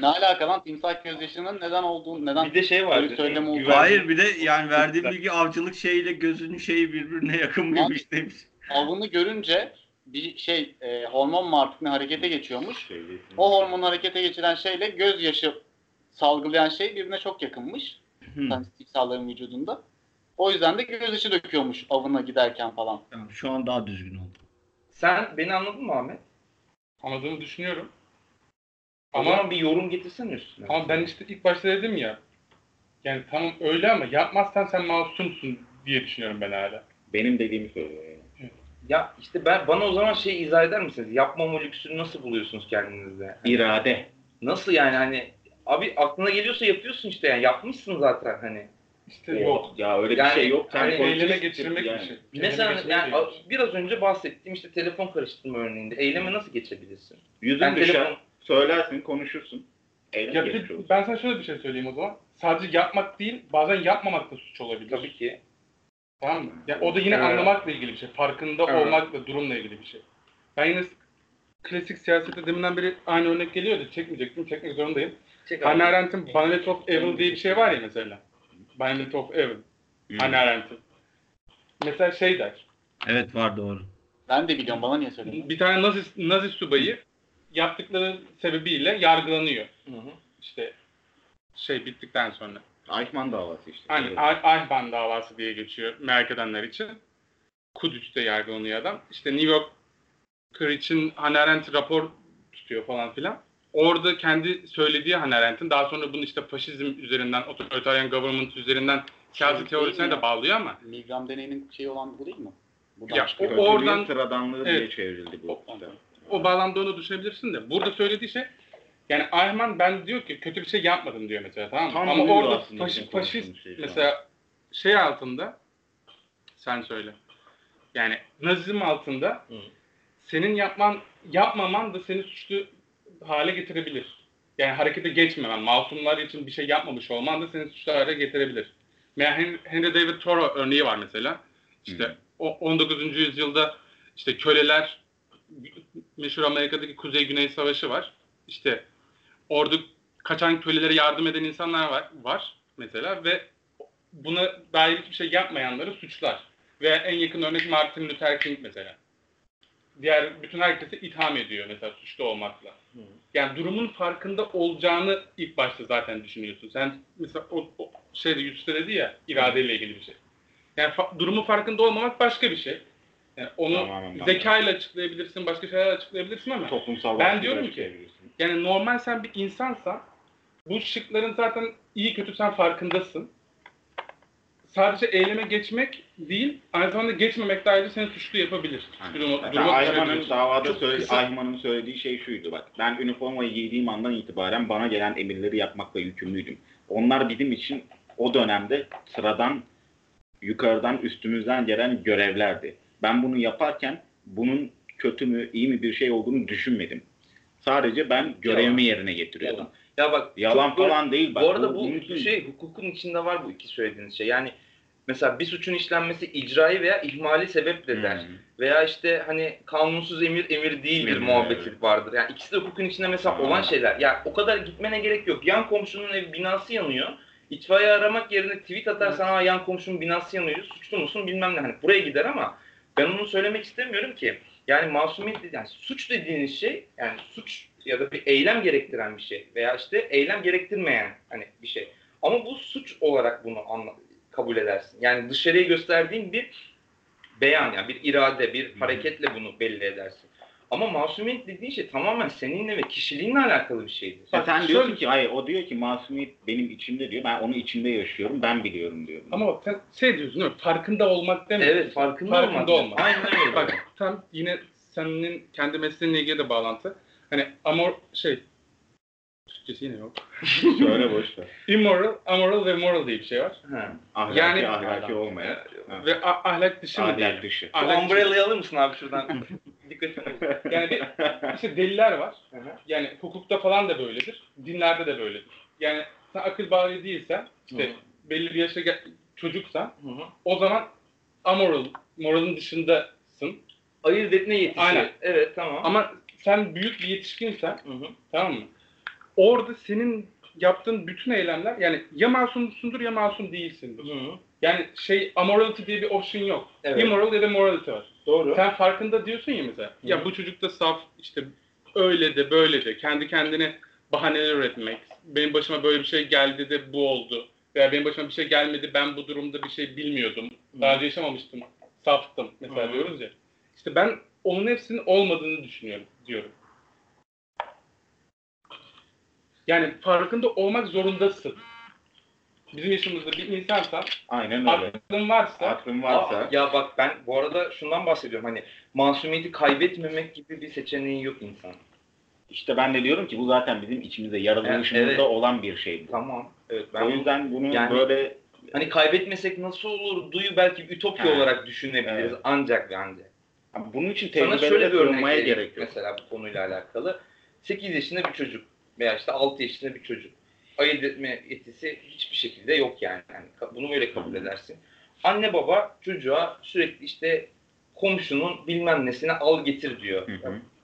Ne alaka lan timsah gözyaşının neden olduğunu neden Bir de şey var. Öyle söyleme oldu. güven- Hayır bir de yani verdiğim bilgi avcılık şeyiyle gözünün şeyi birbirine yakın mıymış demiş. avını görünce bir şey e, hormon mu artık ne harekete geçiyormuş. Söylesin. O hormonu harekete geçiren şeyle gözyaşı salgılayan şey birbirine çok yakınmış. Hı. Yani timsahların vücudunda. O yüzden de gözyaşı döküyormuş avına giderken falan. Tamam, şu an daha düzgün oldu. Sen beni anladın mı Ahmet? Anladığını düşünüyorum. Ama zaman bir yorum getirsene üstüne. ama ben işte ilk başta dedim ya. Yani tamam öyle ama yapmazsan sen masumsun diye düşünüyorum ben hala. Benim dediğimi söylüyor. Yani. Ya işte ben bana o zaman şey izah eder misiniz? Yapmama lüksünü nasıl buluyorsunuz kendinizde? Hani İrade. Nasıl yani hani abi aklına geliyorsa yapıyorsun işte yani yapmışsın zaten hani. İşte yok. Ya öyle Yani bir şey yok. Sen hani Eyleme geçirmek yani. bir şey. Mesela Eyleme yani biraz önce bahsettiğim işte telefon karıştırma örneğinde eyleme nasıl geçebilirsin? Yüzün Ben düşer, telefon söylersin, konuşursun. Eylem Ya bir, ben sana şöyle bir şey söyleyeyim o zaman. Sadece yapmak değil, bazen yapmamak da suç olabilir. tabii ki. Tamam mı? Ya o da yine Evet. anlamakla ilgili bir şey. Farkında Evet. olmakla, durumla ilgili bir şey. Ben yine klasik siyasete deminden beri aynı örnek geliyordu. Çekmeyecektim, çekmek zorundayım. Çek. Hannah Arendt'in Banet of Evil diye bir şey var ya mesela. Banet of Evil. Hı. Hannah Arendt'in. Mesela şey der. Evet var doğru. Ben de biliyorum bana niye söyledin? Bir tane Nazi, Nazi subayı yaptıkları sebebiyle yargılanıyor. Hı hı. İşte şey bittikten sonra. Eichmann davası işte. Aynen. Ayban davası diye geçiyor merak edenler için. Kudüs'te yargılanıyor adam. İşte New York için Hannah Arendt rapor tutuyor falan filan. Orada kendi söylediği Hannah Arendt'in daha sonra bunu işte faşizm üzerinden, otoriteryen government üzerinden siyasi Şey teorisine de bağlıyor ama Milgram deneyinin şeyi olan bu değil mi? Buradan Ya, o- oradan- sıradanlığı diye Evet. çevrildi bu. O- işte. o bağlamda onu düşünebilirsin de. Burada söylediği şey yani Ayman ben diyor ki kötü bir şey yapmadım diyor mesela tamam mı? Tam Ama uyuyor orada aslında faşi, bizim faşist konuştuğumuz şey şu mesela şey altında sen söyle. Yani nazizm altında Hı. senin yapman yapmaman da seni suçlu hale getirebilir. Yani harekete geçmemen, masumlar için bir şey yapmamış olman da seni suçlu hale getirebilir. Mesela Hen- Henry David Thoreau örneği var mesela. İşte o 19. yüzyılda işte köleler meşhur Amerika'daki Kuzey-Güney Savaşı var. İşte orada kaçan kölelere yardım eden insanlar var, var mesela ve buna dair hiçbir şey yapmayanları suçlar. Ve en yakın örnek Martin Luther King mesela. Diğer bütün herkesi itham ediyor mesela suçlu olmakla. Yani durumun farkında olacağını ilk başta zaten düşünüyorsun. Sen mesela o, o şeyde Yusuf'ta dedi ya iradeyle ilgili bir şey. Yani fa- durumun farkında olmamak başka bir şey. Yani onu Tamamen ben- zekayla açıklayabilirsin, başka şeylerle açıklayabilirsin ama Toplumsal Ben diyorum ki- yani normal sen bir insansan bu şıkların zaten iyi kötü sen farkındasın. Sadece eyleme geçmek değil, aynı zamanda geçmemek de ayrıca seni suçlu yapabilir. Durumu Ayman'ın düşürebilir. davada Çok kısa- Ayman'ın söylediği şey şuydu bak. Ben üniformayı giydiğim andan itibaren bana gelen emirleri yapmakla yükümlüydüm. Onlar bizim için o dönemde sıradan yukarıdan üstümüzden gelen görevlerdi. Ben bunu yaparken bunun kötü mü iyi mi bir şey olduğunu düşünmedim. Sadece ben görevimi yerine getiriyordum. Ya bak Yalan böyle- falan değil. Bak, bu arada bu mümkün. şey hukukun içinde var bu iki söylediğiniz şey. Yani mesela bir suçun işlenmesi icraî veya ihmali sebeple der. Hı. Veya işte hani kanunsuz emir emir değildir Emir, muhabbeti evet. vardır. Yani ikisi de hukukun içinde mesela Hı. olan şeyler. Ya o kadar gitmene gerek yok. Yan komşunun ev binası yanıyor. İtfaiye aramak yerine tweet atarsan ha yan komşunun binası yanıyor. Suçlu musun bilmem ne. Hani buraya gider ama ben onu söylemek istemiyorum ki. Yani masumiyet yani suç dediğiniz şey yani suç ya da bir eylem gerektiren bir şey veya işte eylem gerektirmeyen hani bir şey. Ama bu suç olarak bunu anla, kabul edersin. Yani dışarıya gösterdiğin bir beyan yani bir irade, bir hareketle bunu belli edersin. Ama masumiyet dediğin şey tamamen seninle ve kişiliğinle alakalı bir şeydir. Ya sen Bak, diyorsun şöyle- ki hayır o diyor ki masumiyet benim içimde diyor. Ben onu içimde yaşıyorum. Ben biliyorum diyor. Ama bak sen şey diyorsun değil mi? Farkında olmak demiyorsun. Evet farkında, Farkında olmak. olmak. Aynen öyle. Bak tam yine senin kendi mesleğinle ilgili de bağlantı. Hani amor şey Türkçesi yine yok. Söyle boş ver. Immoral, amoral ve moral diye bir şey var. Ha. Ahlaki Yani- ahlaki olmayan. Ha. Ve ahlak dışı mı Ahlak diyelim? dışı. Ahlak dışı. umbrella'yı alır mısın abi şuradan? Dikkatimi Yani bir, işte deliller var. Yani hukukta falan da böyledir. Dinlerde de böyledir. Yani sen akıl bali değilsen, işte Hı. belli bir yaşa gel- çocuksan Hı hı. o zaman amoral, moralin dışındasın. Ayırt etme yetisi. Aynen. Evet tamam. Ama sen büyük bir yetişkinsen Hı hı. Tamam mı? Orada senin yaptığın bütün eylemler yani ya masumsundur ya masum değilsindir. Hı. Yani şey amorality diye bir option yok. Evet. Immoral ya da morality var. Doğru. Sen farkında diyorsun ya mesela. Hı. Ya bu çocuk da saf işte öyle de böyle de kendi kendine bahaneler üretmek. Benim başıma böyle bir şey geldi de bu oldu. Veya benim başıma bir şey gelmedi ben bu durumda bir şey bilmiyordum. Daha önce yaşamamıştım. Saftım mesela Hı. diyoruz ya. İşte ben onun hepsinin olmadığını düşünüyorum diyorum. Yani farkında olmak zorundasın. Bizim yaşımızda bir insansan, Aynen öyle. aklın varsa Aklın varsa. Aa, ya bak ben bu arada şundan bahsediyorum hani masumiyeti kaybetmemek gibi bir seçeneği yok insan. İşte ben de diyorum ki bu zaten bizim içimizde yaratılışımızda Evet. olan bir şey bu. Tamam. Evet ben o yüzden bunu Yani- böyle hani kaybetmesek nasıl olur duyu belki bir ütopya Ha. olarak düşünebiliriz Evet. ancak ve ancak. Bunun için Sana tecrübelere şöyle bir örnek sığınmaya vereyim gerek yok. mesela bu konuyla alakalı. 8 yaşında bir çocuk veya işte 6 yaşında bir çocuk. Ayırt etme yetisi hiçbir şekilde yok yani. yani bunu böyle kabul edersin. Anne baba çocuğa sürekli işte komşunun bilmem nesine al getir diyor. Hı hı.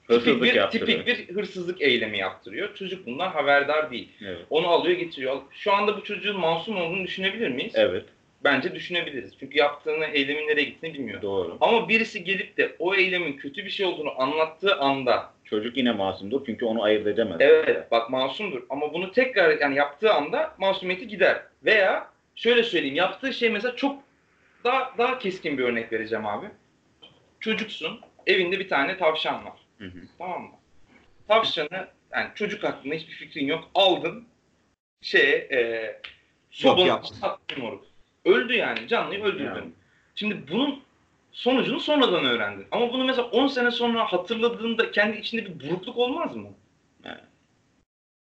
Tipik Hırsızlık bir, yaptırıyor. tipik bir hırsızlık eylemi yaptırıyor. Çocuk bundan haberdar değil. Evet. Onu alıyor getiriyor. Şu anda bu çocuğun masum olduğunu düşünebilir miyiz? evet. Bence düşünebiliriz. Çünkü yaptığını, eylemin nereye gittiğini bilmiyor. Doğru. Ama birisi gelip de o eylemin kötü bir şey olduğunu anlattığı anda Çocuk yine masumdur çünkü onu ayırt edemez. evet bak masumdur ama bunu tekrar yani yaptığı anda masumiyeti gider. Veya şöyle söyleyeyim yaptığı şey mesela çok daha daha keskin bir örnek vereceğim abi. Çocuksun evinde bir tane tavşan var. Hı hı. Tamam mı? Tavşanı yani çocuk hakkında hiçbir fikrin yok. Aldın şeye e, sobanın yaptın. içine attın moruk. Öldü yani canlıyı öldürdün. Yani. Şimdi bunun sonucunu sonradan öğrendin. Ama bunu mesela 10 sene sonra hatırladığında kendi içinde bir burukluk olmaz mı?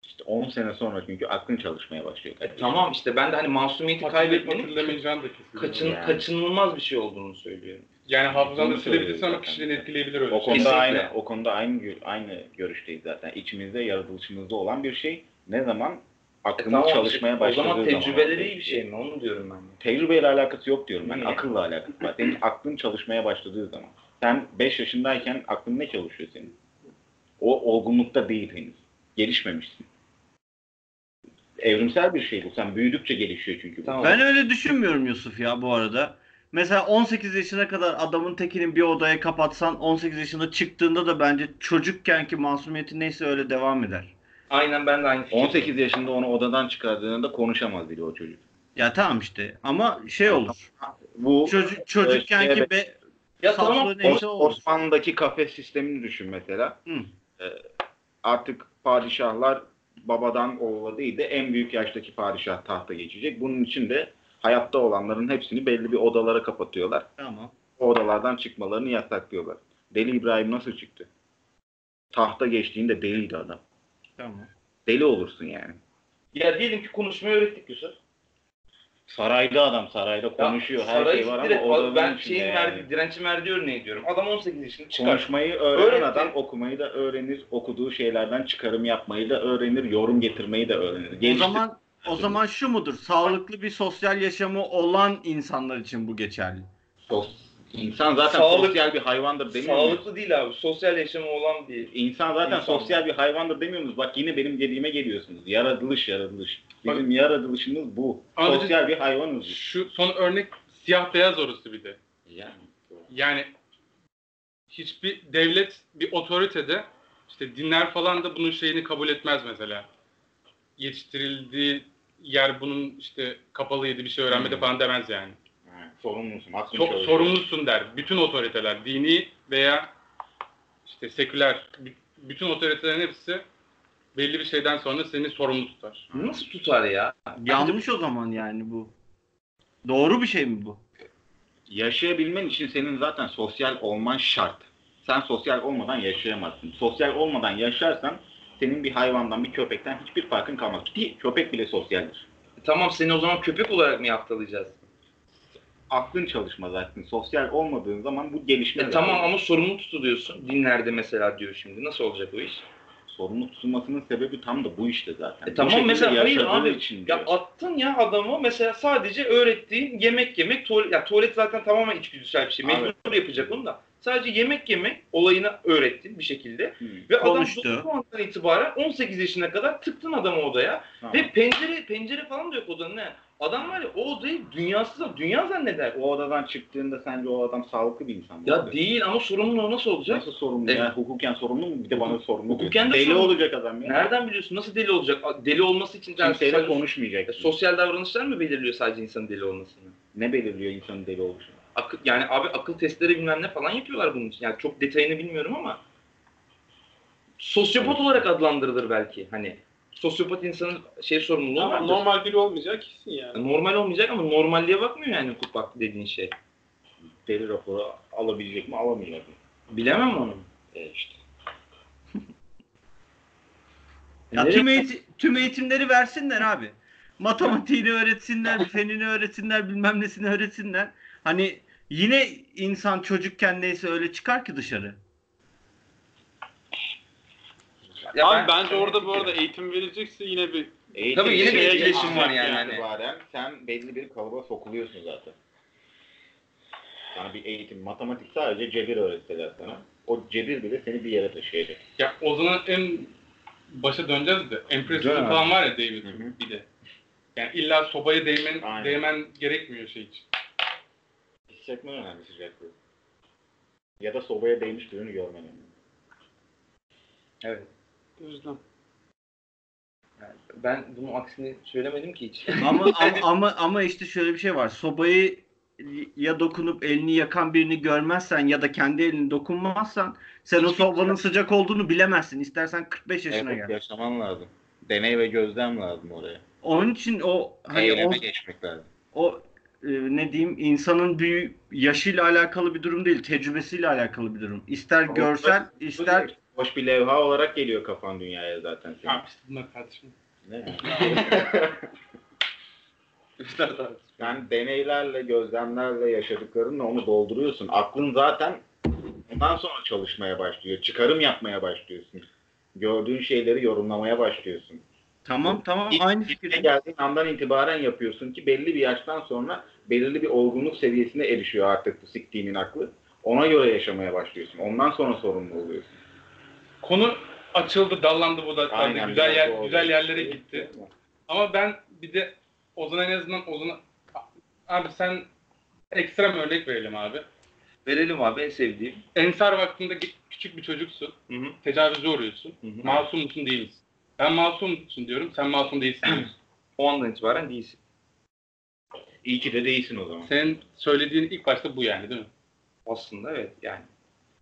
İşte 10 sene sonra çünkü aklın çalışmaya başlıyor. E, tamam işte ben de hani masumiyeti kaybetmenin kaçın, Yani. kaçınılmaz bir şey olduğunu söylüyorum. Yani hafızanda Bunu silebilirsin ama zaten. etkileyebilir öyle O şey. konuda Kesinlikle. aynı o konuda aynı aynı görüşteyiz zaten. İçimizde, yaratılışımızda olan bir şey. Ne zaman E, aklımız tamam, çalışmaya o başladığı zaman zaman. tecrübeleri ortaya iyi bir şey mi? Onu diyorum ben. Tecrübeyle alakası yok diyorum ben. Niye? Akılla alakası var. Senin aklın çalışmaya başladığı zaman. Sen 5 yaşındayken aklın ne çalışıyor senin? O olgunlukta değil henüz. Gelişmemişsin. Evrimsel bir şey bu. Sen büyüdükçe gelişiyor çünkü bu. Tamam. Ben öyle düşünmüyorum Yusuf ya bu arada. Mesela 18 yaşına kadar adamın tekinin bir odaya kapatsan 18 yaşında çıktığında da bence çocukkenki masumiyeti neyse öyle devam eder. Aynen ben de aynı fikirdeyim. 18 yaşında onu odadan çıkardığında konuşamaz bile o çocuk. Ya tamam işte ama şey olur. Bu Çocuk çocukkenki Evet. be Ya tamam. Osmanlı'daki kafes sistemini düşün mesela. Hı. Ee, artık padişahlar babadan oğula değil de en büyük yaştaki padişah tahta geçecek. Bunun için de hayatta olanların hepsini belli bir odalara kapatıyorlar. Tamam. O odalardan çıkmalarını yasaklıyorlar. Deli İbrahim nasıl çıktı? Tahta geçtiğinde deliydi adam. Tamam. Deli olursun yani. Ya diyelim ki konuşmayı öğrettik Yusuf. Sarayda adam sarayda konuşuyor. Ya, Her şey var ama direkt- odanın ben içinde şeyin yani. verdi, direncin verdiği örneği diyorum. Adam 18 yaşında çıkar. Konuşmayı öğrenen Öğretti. adam okumayı da öğrenir, okuduğu şeylerden çıkarım yapmayı da öğrenir, yorum getirmeyi de öğrenir. O Geliştir- zaman o zaman şu mudur? Sağlıklı bir sosyal yaşamı olan insanlar için bu geçerli. Sos- İnsan zaten Sağlık- sosyal bir hayvandır demiyor muyuz? Sağlıklı değil abi. Sosyal yaşamı olan bir İnsan zaten İnsan. sosyal bir hayvandır demiyor musunuz? Bak yine benim dediğime geliyorsunuz. Yaratılış yaratılış. Bizim yaratılışımız bu. Bizim- sosyal bir hayvanız. Şu son örnek siyah beyaz orası bir de. Yani. Yani hiçbir devlet bir otoritede işte dinler falan da bunun şeyini kabul etmez mesela. Yetiştirildiği yer bunun işte kapalıydı bir şey öğrenmedi Hmm. falan demez yani. Sorumlusun. Çalışıyor. sorumlusun der. Bütün otoriteler, dini veya işte seküler, bütün otoritelerin hepsi belli bir şeyden sonra seni sorumlu tutar. nasıl tutar ya? Yanlış o zaman yani bu. Doğru bir şey mi bu? Yaşayabilmen için senin zaten sosyal olman şart. Sen sosyal olmadan yaşayamazsın. Sosyal olmadan yaşarsan senin bir hayvandan, bir köpekten hiçbir farkın kalmaz. Ki köpek bile sosyaldir. Tamam seni o zaman köpek olarak mı yaftalayacağız? Aklın çalışmaz zaten. Sosyal olmadığın zaman bu gelişmez. E tamam ama sorumlu tutuluyorsun. Dinlerde mesela diyor şimdi. Nasıl olacak o iş? Sorumlu tutulmasının sebebi tam da bu işte zaten. E Bu tamam, mesela hayır abi, için Ya attın ya adamı mesela sadece öğrettiğin yemek yemek tuvalet ya tuvalet zaten tamamen içgüdüsel bir şey. Abi. Mecbur yapacak onu da. Sadece yemek yemek olayını öğrettin bir şekilde. Hı, Ve Konuştu. adam doğduğu andan itibaren 18 yaşına kadar tıktın adamı odaya. tamam. Ve pencere pencere falan da yok odanın ne? Adam var ya o odayı dünyasız dünya zanneder. O odadan çıktığında sence o adam sağlıklı bir insan mı? Ya değil ama sorumluluğu nasıl olacak? Nasıl sorumlu Evet. ya? Hukuken sorumlu mu? Bir de bana sorumlu. Hukuken de Deli sorumlu. olacak adam ya. Nereden biliyorsun? Nasıl deli olacak? Deli olması için yani Kimseyle sadece- konuşmayacak. E, sosyal davranışlar mı belirliyor sadece insanın deli olmasını? Ne belirliyor insanın deli oluşunu? Akıl, yani abi akıl testleri bilmem ne falan yapıyorlar bunun için. Yani çok detayını bilmiyorum ama sosyopat olarak adlandırılır belki. Hani sosyopat insanın şey sorumluluğu Ama vardır. normal biri olmayacak kesin yani. Normal olmayacak ama normalliğe bakmıyor yani hukuk dediğin şey. Deli raporu alabilecek mi alamayacak mı? Bilemem onu. E işte. Ya tüm, eğiti- tüm eğitimleri versinler abi. Matematiğini öğretsinler, fenini öğretsinler, bilmem nesini öğretsinler. Hani yine insan çocukken neyse öyle çıkar ki dışarı. Ya Abi ben- bence orada bu arada eğitim verilecekse yine bir Eğitim Tabii yine bir şeye etkileşim geçtiğinden var yani, hani. itibaren sen belli bir kalıba sokuluyorsun zaten. Yani bir eğitim, matematik sadece cebir öğretseler sana. O cebir bile seni bir yere taşıyacak. Ya o zaman en başa döneceğiz de Dön abi. falan var ya David Hı hı. bir de. Yani illa sobaya değmen, Aynen. değmen gerekmiyor şey için. Hissetmen önemli sıcaklığı. Ya da sobaya değmiş birini görmen önemli. Evet. Gözlem. Yani ben bunun aksini söylemedim ki hiç. Ama ama ama, ama işte şöyle bir şey var. Sobayı ya dokunup elini yakan birini görmezsen ya da kendi elini dokunmazsan sen o sobanın sıcak olduğunu bilemezsin. İstersen 45 yaşına Evet, gel. yaşaman lazım. Deney ve gözlem lazım oraya. Onun için o hani o, Eyleme geçmek lazım. o e, ne diyeyim insanın büyü yaşıyla alakalı bir durum değil, tecrübesiyle alakalı bir durum. İster görsel, ister Hoş bir levha olarak geliyor kafan dünyaya zaten senin. Bunlar tartışma. Ne? Yani deneylerle, gözlemlerle yaşadıklarınla onu dolduruyorsun. Aklın zaten ondan sonra çalışmaya başlıyor. Çıkarım yapmaya başlıyorsun. Gördüğün şeyleri yorumlamaya başlıyorsun. tamam tamam İlk aynı fikre fikir. geldiğin andan itibaren yapıyorsun ki belli bir yaştan sonra belirli bir olgunluk seviyesine erişiyor artık bu siktiğinin aklı. Ona göre yaşamaya başlıyorsun. Ondan sonra sorumlu oluyorsun. Konu açıldı, dallandı bu da. Aynen, güzel yer, o güzel oldu. yerlere gitti. Ama ben bir de Ozan'a en azından Ozan'a abi sen ekstrem örnek verelim abi. Verelim abi en sevdiğim. Ensar vaktinde küçük bir çocuksun. Hı hı. Tecavüze uğruyorsun. Hı hı. Masum musun değil misin? Ben masum musun diyorum. Sen masum değilsin. O andan itibaren değilsin. İyi ki de değilsin o zaman. Senin söylediğin ilk başta bu yani değil mi? Aslında evet yani.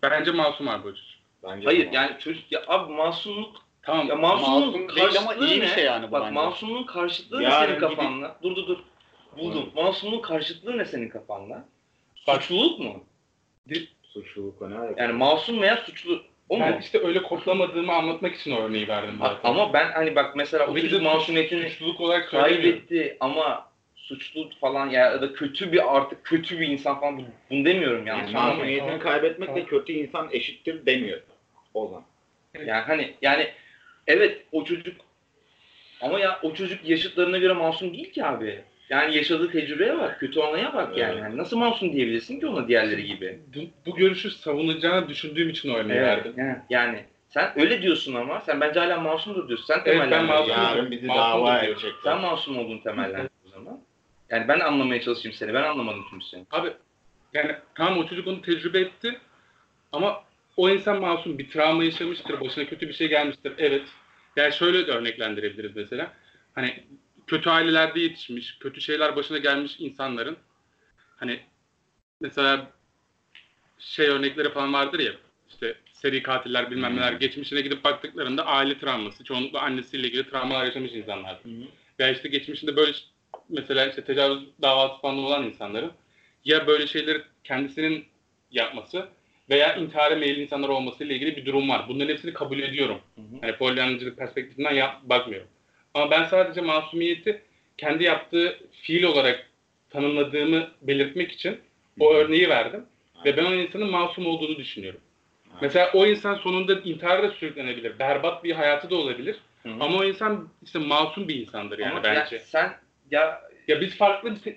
Bence masum abi o çocuk. Bence Hayır yani çocuk ya abi masumluk Tamam. ya masumluğun Masum değil ama iyi bir ne? şey yani bu Bak bence. masumluğun karşılığı ne Yani senin gidip- kafanda? Dur dur dur. Buldum. Masumluğun karşılığı ne senin kafanda? Bak- Suçluluk mu? Suçluluk o ne alaka? Yani masum veya suçlu. O mu? ben işte öyle kodlamadığımı anlatmak için o örneği verdim Ha, zaten. ama ben hani bak mesela o Tabii ki çocuk de masumiyetini suçluluk olarak söylemiyorum. kaybetti ama suçlu falan ya da kötü bir artık kötü bir insan falan Bu- bunu demiyorum Yani anlamayın. masumiyetini kaybetmekle kötü insan eşittir demiyor Ozan. Yani hani yani evet o çocuk ama ya o çocuk yaşıtlarına göre masum değil ki abi. Yani yaşadığı tecrübeye bak, kötü olaya bak yani. Evet. Yani nasıl masum diyebilirsin ki ona diğerleri gibi? Bu, bu görüşü savunacağını düşündüğüm için o örneği verdim. Yani, yani sen öyle diyorsun ama sen bence hala masumdur diyorsun. Sen Evet, ben masumum. Yarın bizi Masumdur dava edecekler. Sen masum olduğunu temellendir o zaman. Yani ben anlamaya çalışayım seni. Ben anlamadım çünkü seni. Abi yani tamam o çocuk onu tecrübe etti ama o insan masum bir travma yaşamıştır, başına kötü bir şey gelmiştir. Evet. Yani şöyle de örneklendirebiliriz mesela. Hani kötü ailelerde yetişmiş, kötü şeyler başına gelmiş insanların hani mesela şey örnekleri falan vardır ya işte seri katiller bilmem neler geçmişine gidip baktıklarında aile travması, çoğunlukla annesiyle ilgili travmalar yaşamış insanlar. Veya işte geçmişinde böyle mesela işte tecavüz davası falan olan insanların ya böyle şeyleri kendisinin yapması veya intihara meyilli insanlar olmasıyla ilgili bir durum var. Bunların hepsini kabul ediyorum. Hı hı. Hani polyanlıcılık perspektifinden yap, bakmıyorum. Ama ben sadece masumiyeti kendi yaptığı fiil olarak tanımladığımı belirtmek için o Hı hı. örneği verdim. Ve ben o insanın masum olduğunu düşünüyorum. Aynen. Mesela o insan sonunda intihara da sürüklenebilir. Berbat bir hayatı da olabilir. Hı hı. Ama o insan işte masum bir insandır yani Ama bence. ya sen ya Ya biz farklı bir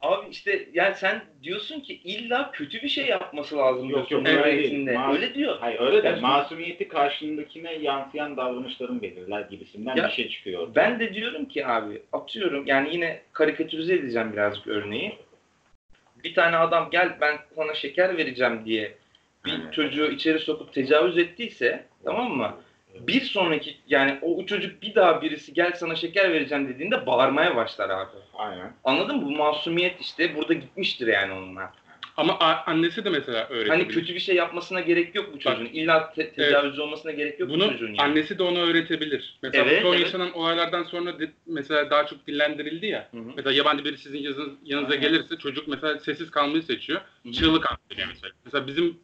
abi işte yani sen diyorsun ki illa kötü bir şey yapması lazım Yok, yok, öyle değil. Mas- Öyle diyor. Hayır öyle de Yani- masumiyeti karşındakine yansıyan davranışların belirler gibisinden Ya, bir şey çıkıyor. Ben de diyorum ki abi atıyorum yani yine karikatürize edeceğim birazcık örneği. Bir tane adam gel ben sana şeker vereceğim diye bir çocuğu içeri sokup tecavüz ettiyse tamam mı? Bir sonraki yani o çocuk bir daha birisi gel sana şeker vereceğim dediğinde bağırmaya başlar abi. Aynen. Anladın mı? Bu masumiyet işte burada gitmiştir yani onunla. ama a- annesi de mesela öğretebilir. Hani kötü bir şey yapmasına gerek yok bu çocuğun. İlla te- tecavüzcü olmasına gerek yok bu Bunu çocuğun yani. annesi de ona öğretebilir. Mesela Evet, son evet. yaşanan olaylardan sonra de- mesela daha çok dillendirildi ya. Hı hı. Mesela yabancı biri sizin yazınız, yanınıza Aynen. gelirse çocuk mesela sessiz kalmayı seçiyor. Hı hı. Çığlık attırıyor mesela. Mesela bizim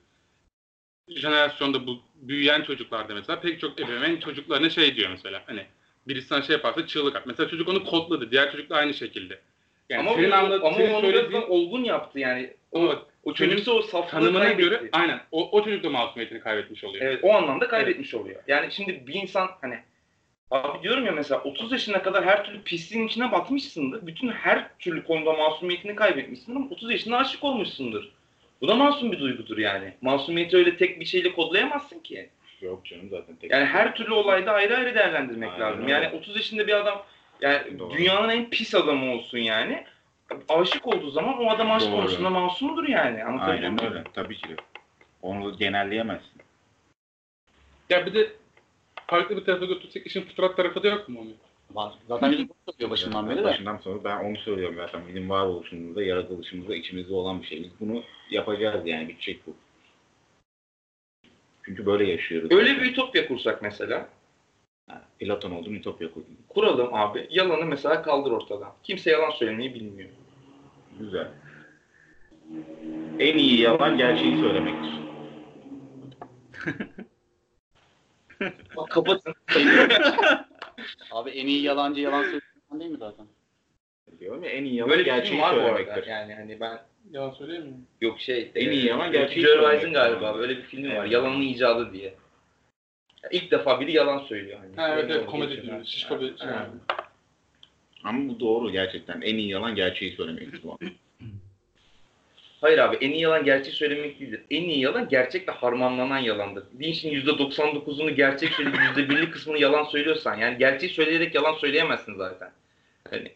jenerasyonda bu büyüyen çocuklarda mesela pek çok ebeveyn çocuklarına şey diyor mesela hani birisi sana şey yaparsa çığlık at. Mesela çocuk onu kodladı. Diğer çocuk da aynı şekilde. Yani ama senin anladığın, ama senin onu söylediğin olgun yaptı yani. O, bak, o çocuksa o saflığı tanımına kaybetti. göre aynen o, o çocuk da masumiyetini kaybetmiş oluyor. Evet o anlamda kaybetmiş oluyor. Yani şimdi bir insan hani abi diyorum ya mesela 30 yaşına kadar her türlü pisliğin içine batmışsındır. Bütün her türlü konuda masumiyetini kaybetmişsindir ama 30 yaşında aşık olmuşsundur. Bu da masum bir duygudur yani. Masumiyeti öyle tek bir şeyle kodlayamazsın ki. Yok canım zaten tek. Yani her türlü olayda ayrı ayrı değerlendirmek Aynen lazım. öyle. Yani 30 yaşında bir adam yani Doğru. dünyanın en pis adamı olsun yani. Aşık olduğu zaman o adam aşk Doğru. konusunda masumdur yani. Anlatabiliyor Aynen öyle. Tabii ki. Onu genelleyemezsin. Ya bir de farklı bir tarafa götürsek işin fıtrat tarafı da yok mu onun? Var. Zaten bizim bunu söylüyor başından beri de. Başından sonra ben onu söylüyorum zaten. Bizim varoluşumuzda, yaratılışımızda, içimizde olan bir şey. Biz bunu yapacağız yani. Bitecek bu. Çünkü böyle yaşıyoruz. Öyle zaten. bir ütopya kursak mesela. Ha, Platon oldum, Ütopya kurdum. Kuralım abi. Yalanı mesela kaldır ortadan. Kimse yalan söylemeyi bilmiyor. Güzel. En iyi yalan gerçeği söylemektir. Bak kapatın. Abi en iyi yalancı yalan söyleyen değil mi zaten? Diyorum ya en iyi yalan Böyle bir film gerçeği var bu arada. söylemektir. Yani hani ben Yalan söyleyemiyorum. yok şey. En iyi yalan e, gerçeği Joe söylemek. Galiba böyle bir filmi var. Evet. Yalanın icadı diye. Ya İlk defa biri yalan söylüyor. Hani. Ha, evet, Öyle evet komedi geçiyor. filmi. Şişko bir şey. Ha. Ama bu doğru gerçekten. En iyi yalan gerçeği söylemektir bu. Hayır abi en iyi yalan gerçeği söylemek değildir. En iyi yalan gerçekle harmanlanan yalandır. İşin %99'unu gerçek söyleyip %1'lik kısmını yalan söylüyorsan yani gerçeği söyleyerek yalan söyleyemezsin zaten. Hani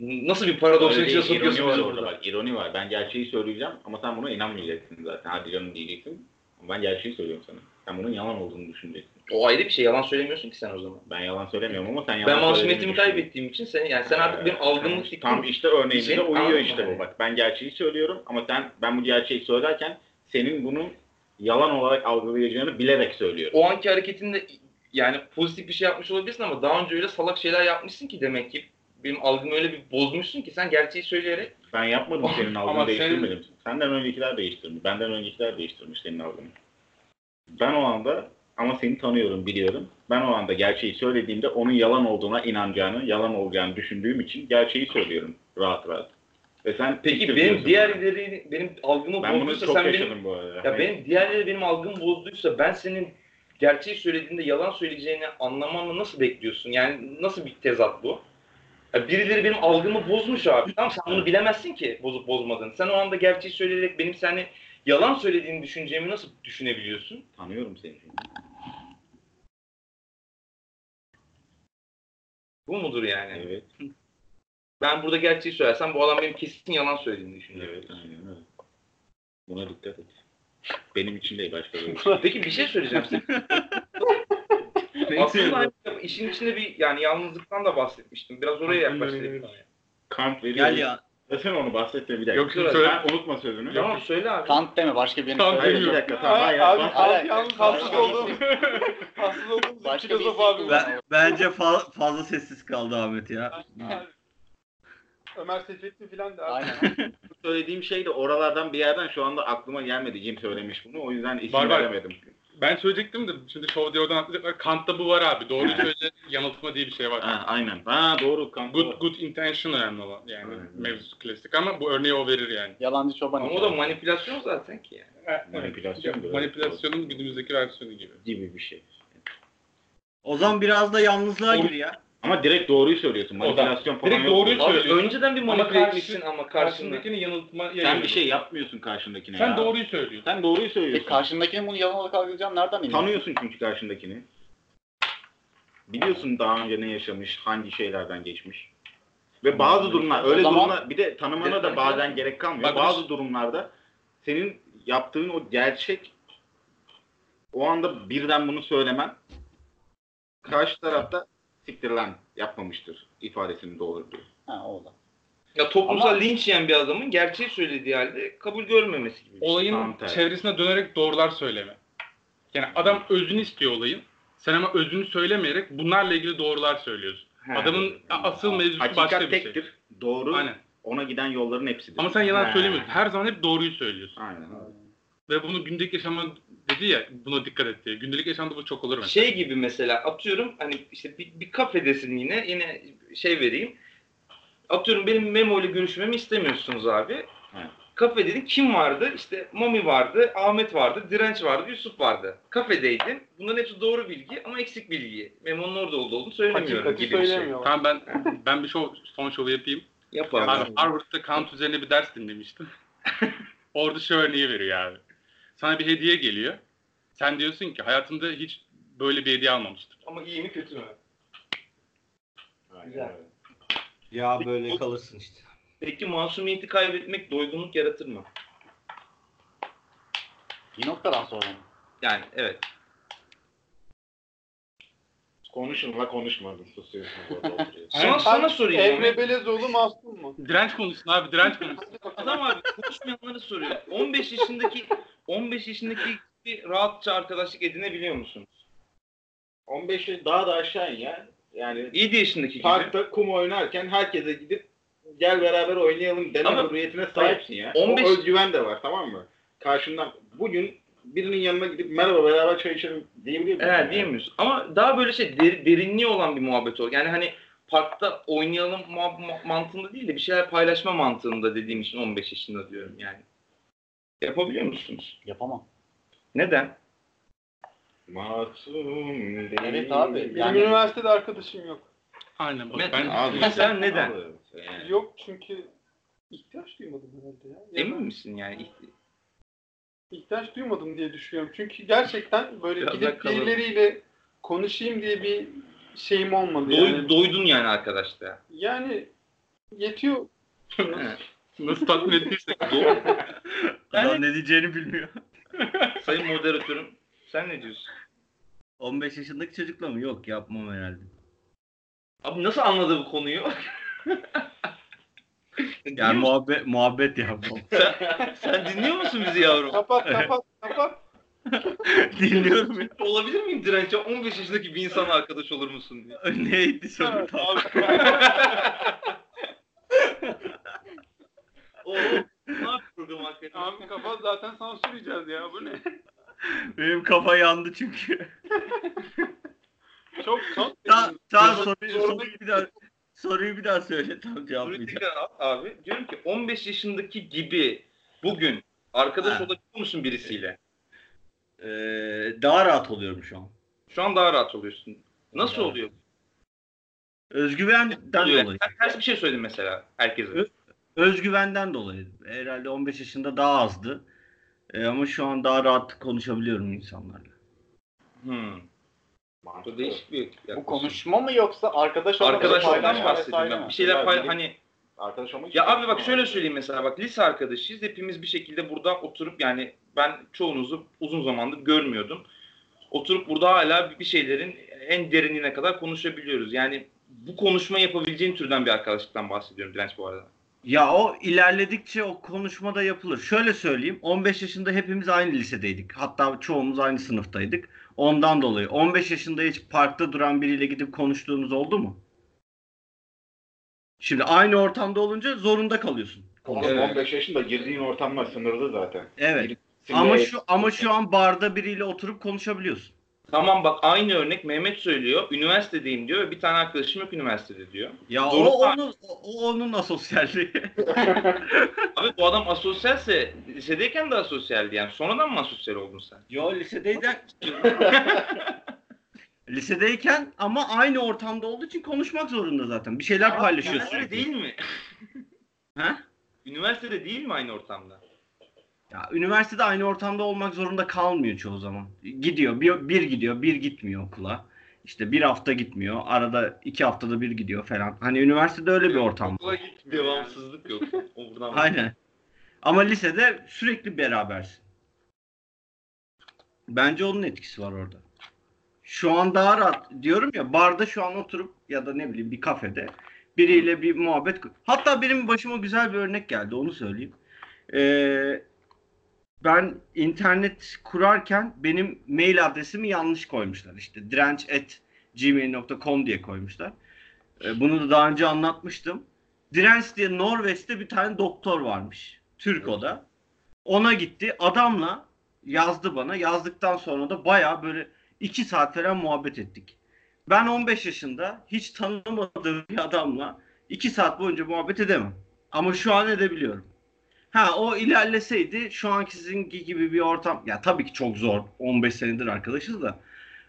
nasıl bir paradoksun içine sokuyorsun var orada bak. ironi var. Ben gerçeği söyleyeceğim ama sen buna inanmayacaksın zaten. Hadi canım diyeceksin. Ama ben gerçeği söylüyorum sana. Sen bunun yalan olduğunu düşüneceksin. O ayrı bir şey. Yalan söylemiyorsun ki sen o zaman. Ben yalan söylemiyorum ama sen yalan Ben masumiyetimi kaybettiğim için sen yani sen artık benim Ee, algımlık tam- fikrim. Tam işte örneğimize için, uyuyor işte bu bak. Ben gerçeği söylüyorum ama sen ben bu gerçeği söylerken senin bunun yalan olarak algılayacağını bilerek söylüyorum. O anki hareketinde yani pozitif bir şey yapmış olabilirsin ama daha önce öyle salak şeyler yapmışsın ki demek ki benim algımı öyle bir bozmuşsun ki sen gerçeği söyleyerek Ben yapmadım senin Ama algını senin- değiştirmedim. Senden öncekiler değiştirmiş. Benden öncekiler değiştirmiş senin algını. Ben o anda ama seni tanıyorum, biliyorum. Ben o anda gerçeği söylediğimde onun yalan olduğuna inanacağını, yalan olacağını düşündüğüm için gerçeği söylüyorum. rahat rahat. Ve sen Peki benim diyorsun diğer bana. ileri benim algımı ben bunu bozduysa çok sen yaşadım benim bu arada. ya benim diğerleri benim algımı bozduysa ben senin gerçeği söylediğinde yalan söyleyeceğini anlamamı nasıl bekliyorsun? Yani nasıl bir tezat bu? Ya birileri benim algımı bozmuş abi. Tamam sen bunu bilemezsin ki bozup bozmadığını. Sen o anda gerçeği söyleyerek benim seni yalan söylediğini düşüneceğimi nasıl düşünebiliyorsun? Tanıyorum seni. Bu mudur yani? Evet. Ben burada gerçeği söylersem bu adam benim kesin yalan söylediğini düşünüyor. Evet. Aynen öyle. Buna dikkat et. Benim için değil başka bir şey. Peki bir şey söyleyeceğim size. Aslında hani işin içinde bir yani yalnızlıktan da bahsetmiştim. Biraz oraya yaklaştırayım. Kant veriyor. Gel ya. Desene onu bahsetme bir dakika. Yok, söyle. Sen unutma sözünü. Tamam söyle abi. Kant deme başka birinin Kant söyle. bir dakika tamam. Hayır, abi, Kant- abi Hayır, yalnız hassız olduğum hassız olduğumuz Başka bir filozof abimiz. Ben, bence fa- fazla sessiz kaldı Ahmet ya. Ömer Seyfettin filan da. Aynen. söylediğim şey de oralardan bir yerden şu anda aklıma gelmedi. Kim söylemiş bunu. O yüzden isim veremedim. Ben söyleyecektim de şimdi Show diye oradan atlayacaklar. Kant'ta bu var abi. Doğru söyle yanıltma diye bir şey var. Ha, aynen. Ha doğru Kant. Good good intention önemli olan yani Aynen. mevzusu klasik ama bu örneği o verir yani. Yalancı çoban. Ama o da manipülasyon zaten ki yani. Manipülasyon Evet. Manipülasyonun günümüzdeki versiyonu gibi. gibi bir şey. O zaman biraz da yalnızlığa gir ya. Ama direkt doğruyu söylüyorsun. Manipülasyon falan Direkt yok doğruyu. Abi Söylüyorsun. önceden bir manipüle karşı- etmişsin ama karşında. Karşındakini yanıltma Sen bir şey yapmıyorsun karşındakine Sen ya. doğruyu söylüyorsun. Sen doğruyu Peki söylüyorsun. karşındakinin bunu yalan olarak algılayacağım nereden emin? Tanıyorsun çünkü karşındakini. Biliyorsun daha önce ne yaşamış, hangi şeylerden geçmiş. Ve bazı durumlar, öyle zaman- durumlar, bir de tanımana da bazen gerek kalmıyor. Bak, bazı durumlarda senin yaptığın o gerçek o anda birden bunu söylemen karşı tarafta siktir lan yapmamıştır ifadesini doğurdu. Ha oldu. Ya toplumsal Ama- linç yiyen bir adamın gerçeği söylediği halde kabul görmemesi gibi. şey. Olayın Tam tersi. çevresine dönerek doğrular söyleme. Yani adam özünü istiyor olayın. Sen ama özünü söylemeyerek bunlarla ilgili doğrular söylüyorsun. He. Adamın asıl mevzusu Hakikat başka bir şey. tektir. Doğru Aynen. ona giden yolların hepsidir. Ama sen yalan He. söylemiyorsun. Her zaman hep doğruyu söylüyorsun. Aynen. Ve bunu gündelik yaşama dedi ya buna dikkat et diye. Gündelik yaşamda bu çok olur mesela. Şey gibi mesela atıyorum hani işte bir, bir kafedesin yine yine şey vereyim. Atıyorum benim Memo ile görüşmemi istemiyorsunuz abi. Evet. Kafe dedin kim vardı? İşte Mami vardı, Ahmet vardı, Direnç vardı, Yusuf vardı. Kafedeydin. Bunların hepsi doğru bilgi ama eksik bilgi. Memo'nun orada olduğu olduğunu söylemiyorum Hakikati gibi bir şey. Tamam ben ben bir şov, son şovu yapayım. Yap Abi, abi. Harvard'da Kant üzerine bir ders dinlemiştim. Orada şu örneği veriyor abi. Sana bir hediye geliyor. Sen diyorsun ki hayatımda hiç böyle bir hediye almamıştım. Ama iyi mi kötü mü? Güzel. Ya böyle kalırsın işte. Peki masumiyeti kaybetmek doygunluk yaratır mı? Bir noktadan sonra mı? Yani evet. Konuşun la konuşmadın susuyorsun burada oturuyorsun. Sana, sana sorayım. Emre. Belezoğlu masum mu? Direnç konuşsun abi direnç konuşsun. Adam abi konuşmayanları soruyor. 15 yaşındaki 15 yaşındaki bir rahatça arkadaşlık edinebiliyor musun? 15 yaş daha da aşağı in ya. Yani 7 yaşındaki gibi. parkta kum oynarken herkese gidip gel beraber oynayalım deme Ama- hürriyetine sahipsin ya. 15 O özgüven de var tamam mı? Karşından bugün birinin yanına gidip merhaba beraber çay içelim diyebiliyor musun? Evet diyemiyorsun. Ama daha böyle şey der- derinliği olan bir muhabbet ol. Yani hani parkta oynayalım mantığında değil de bir şeyler paylaşma mantığında dediğim için 15 yaşında diyorum yani. Yapabiliyor musunuz? Yapamam. Neden? Masum değil. Evet abi, Benim Yani- üniversitede arkadaşım yok. Aynen bak ben Abi, Mesela neden? abi, yani. Yok çünkü ihtiyaç duymadım herhalde ya. Ya Emin da misin yani? İhtiyaç duymadım diye düşünüyorum. Çünkü gerçekten böyle Biraz gidip kalalım. birileriyle konuşayım diye bir şeyim olmadı. Doy- Yani, doydun yani arkadaşlar. yani yetiyor. Nasıl tatmin ettiyse. Adam ne diyeceğini bilmiyor. Sayın moderatörüm sen ne diyorsun? 15 yaşındaki çocukla mı? Yok yapmam herhalde. Abi nasıl anladı bu konuyu? Yani muhabbet muhabbet yapmam. Sen dinliyor musun bizi yavrum? Kapat kapat kapat. Dinliyorum ya. Olabilir miyim dirençe 15 yaşındaki bir insana arkadaş olur musun diye. Neydi soru Evet, tam? abi. Oo, ne yapıyor program hakikaten? Abi kapat zaten sansür yiyeceğiz ya bu ne? Benim kafa yandı çünkü. Çok çok. Tamam tamam soruyu, soruyu bir daha soruyu bir daha söyle tam cevaplayacağım. abi. Diyorum ki 15 yaşındaki gibi bugün arkadaş Ha. olabiliyor musun birisiyle? Ee, daha rahat oluyorum şu an. Şu an daha rahat oluyorsun. Nasıl Evet. oluyor? Özgüvenden dolayı. Ters bir şey söyledin mesela herkese. Ö- Özgüvenden dolayı. Herhalde 15 yaşında daha azdı. Ee, ama şu an daha rahat konuşabiliyorum insanlarla. Hmm. Bu değişik bir Bu yaklaşım. konuşma mı yoksa arkadaş olarak Arkadaşlardan paylaşma bahsediyorum. Bir şeyler Ya, pay biri- hani Arkadaş olmak ya abi bak şöyle söyleyeyim mesela bak lise arkadaşıyız. Hepimiz bir şekilde burada oturup yani ben çoğunuzu uzun zamandır görmüyordum. Oturup burada hala bir şeylerin en derinliğine kadar konuşabiliyoruz. Yani bu konuşma yapabileceğin türden bir arkadaşlıktan bahsediyorum Direnç bu arada. Ya o ilerledikçe o konuşmada yapılır. Şöyle söyleyeyim. 15 yaşında hepimiz aynı lisedeydik. Hatta çoğumuz aynı sınıftaydık. Ondan dolayı. 15 yaşında hiç parkta duran biriyle gidip konuştuğunuz oldu mu? Şimdi aynı ortamda olunca zorunda kalıyorsun. Oğlum Evet. 15 yaşında girdiğin ortamlar sınırlı zaten. Evet. Birisini Ama şu ama şu an barda biriyle oturup konuşabiliyorsun. Tamam bak aynı örnek Mehmet söylüyor. Üniversitedeyim diyor ve bir tane arkadaşım yok üniversitede diyor. Ya o Zorunda- onun o, o onun asosyalliği. Abi bu adam asosyalse lisedeyken de asosyaldi yani. Sonradan mı asosyal oldun sen? Yo lisedeyken lisedeyken ama aynı ortamda olduğu için konuşmak zorunda zaten. Bir şeyler paylaşıyorsun. Üniversitede değil mi? Ha? Üniversitede değil mi aynı ortamda? Ya üniversitede aynı ortamda olmak zorunda kalmıyor çoğu zaman. Gidiyor, bir, bir gidiyor, bir gitmiyor okula. İşte bir hafta gitmiyor, arada iki haftada bir gidiyor falan. Hani üniversitede öyle bir ortam. Okula gitmiyor. yani. Devamsızlık yok. Buradan Aynen. Ama lisede sürekli berabersin. Bence onun etkisi var orada. Şu an daha rahat diyorum ya barda şu an oturup ya da ne bileyim bir kafede biriyle bir muhabbet hatta benim başıma güzel bir örnek geldi onu söyleyeyim. Ee, ben internet kurarken benim mail adresimi yanlış koymuşlar. İşte direnç@gmail.com diye koymuşlar. Ee, bunu da daha önce anlatmıştım. Direnç diye Norveç'te bir tane doktor varmış. Türk o da. Ona gitti. Adamla yazdı bana. Yazdıktan sonra da baya böyle iki saat falan muhabbet ettik. Ben 15 yaşında hiç tanımadığım bir adamla iki saat boyunca muhabbet edemem. Ama şu an edebiliyorum. Ha o ilerleseydi şu anki sizinki gibi bir ortam ya tabii ki çok zor 15 senedir arkadaşız da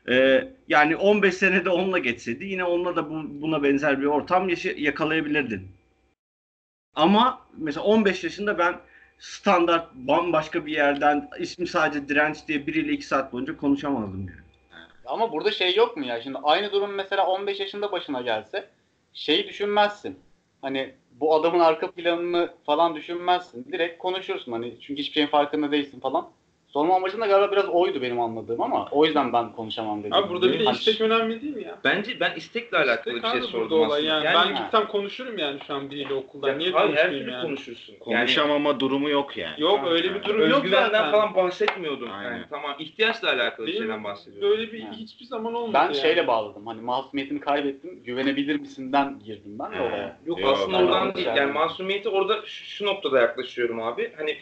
Ee, yani 15 senede onunla geçseydi yine onunla da bu, buna benzer bir ortam yakalayabilirdin. Ama mesela 15 yaşında ben standart bambaşka bir yerden ismi sadece direnç diye biriyle 2 saat boyunca konuşamazdım yani. Ama burada şey yok mu ya? Şimdi aynı durum mesela 15 yaşında başına gelse şeyi düşünmezsin. Hani bu adamın arka planını falan düşünmezsin. Direkt konuşursun hani çünkü hiçbir şeyin farkında değilsin falan. Sorma amacım da galiba biraz oydu benim anladığım ama o yüzden ben konuşamam dedim. Abi burada bir de Hani- istek önemli değil mi ya? Bence ben istekle alakalı İstek bir şey abi sordum burada olay aslında. yani. Yani, ben gitsem konuşurum yani şu an biriyle okulda. Ya, Niye abi her konuşmayayım türlü yani? konuşursun. Yani Konuşamama durumu yok yani. Yok öyle bir durum yok özgüvenden zaten. falan bahsetmiyordum. Aynen. Yani tamam ihtiyaçla alakalı bir şeyden bahsediyorum. Böyle bir Ha. hiçbir zaman olmadı Ben yani. şeyle bağladım. Hani masumiyetini kaybettim. Güvenebilir misinden girdim ben de Ha. olaya. Yok Yok, aslında ben oradan anladım. değil. Yani masumiyeti orada şu, şu noktada yaklaşıyorum abi. Hani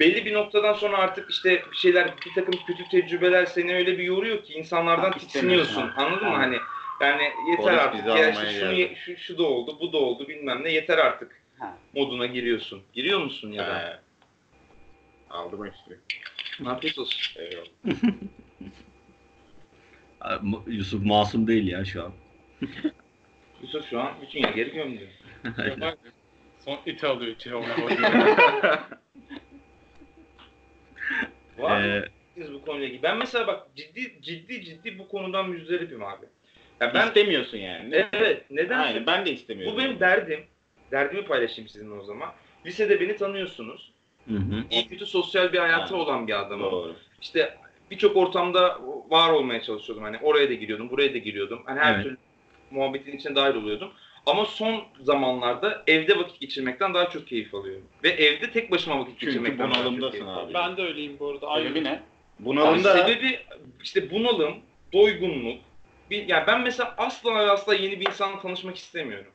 belli bir noktadan sonra artık işte bir şeyler, bir takım kötü tecrübeler seni öyle bir yoruyor ki insanlardan Ha, tiksiniyorsun. Anladın mı? Ha. Hani yani yeter Polis artık. Ya işte şunu, şu, şu da oldu, bu da oldu bilmem ne. Yeter artık Ha. moduna giriyorsun. Giriyor musun ya da? He. Aldım hepsini. Eyvallah. Ama Yusuf masum değil ya şu an. Yusuf şu an bütün yerleri gömdü. Son iti alıyor içeri. Var Ee, siz bu konuyla ilgili? Ben mesela bak ciddi ciddi ciddi bu konudan müzdaripim abi. Ya Ben istemiyorsun yani. evet neden? Aynen ben de istemiyorum. Bu benim derdim. Derdimi paylaşayım sizinle o zaman. Lisede beni tanıyorsunuz. hı hı. İyi kötü sosyal bir hayatı Ha. olan bir adamım. Doğru. İşte birçok ortamda var olmaya çalışıyordum. Hani oraya da giriyordum, buraya da giriyordum. Hani her Evet. türlü muhabbetin içine dahil oluyordum. Ama son zamanlarda evde vakit geçirmekten daha çok keyif alıyorum. Ve evde tek başıma vakit Çünkü geçirmekten daha çok keyif abi. alıyorum. Ben de öyleyim bu arada. Sebebi Aynı. ne? Bunalımda Sebebi işte bunalım, doygunluk. Bir, yani ben mesela asla ve asla yeni bir insanla tanışmak istemiyorum.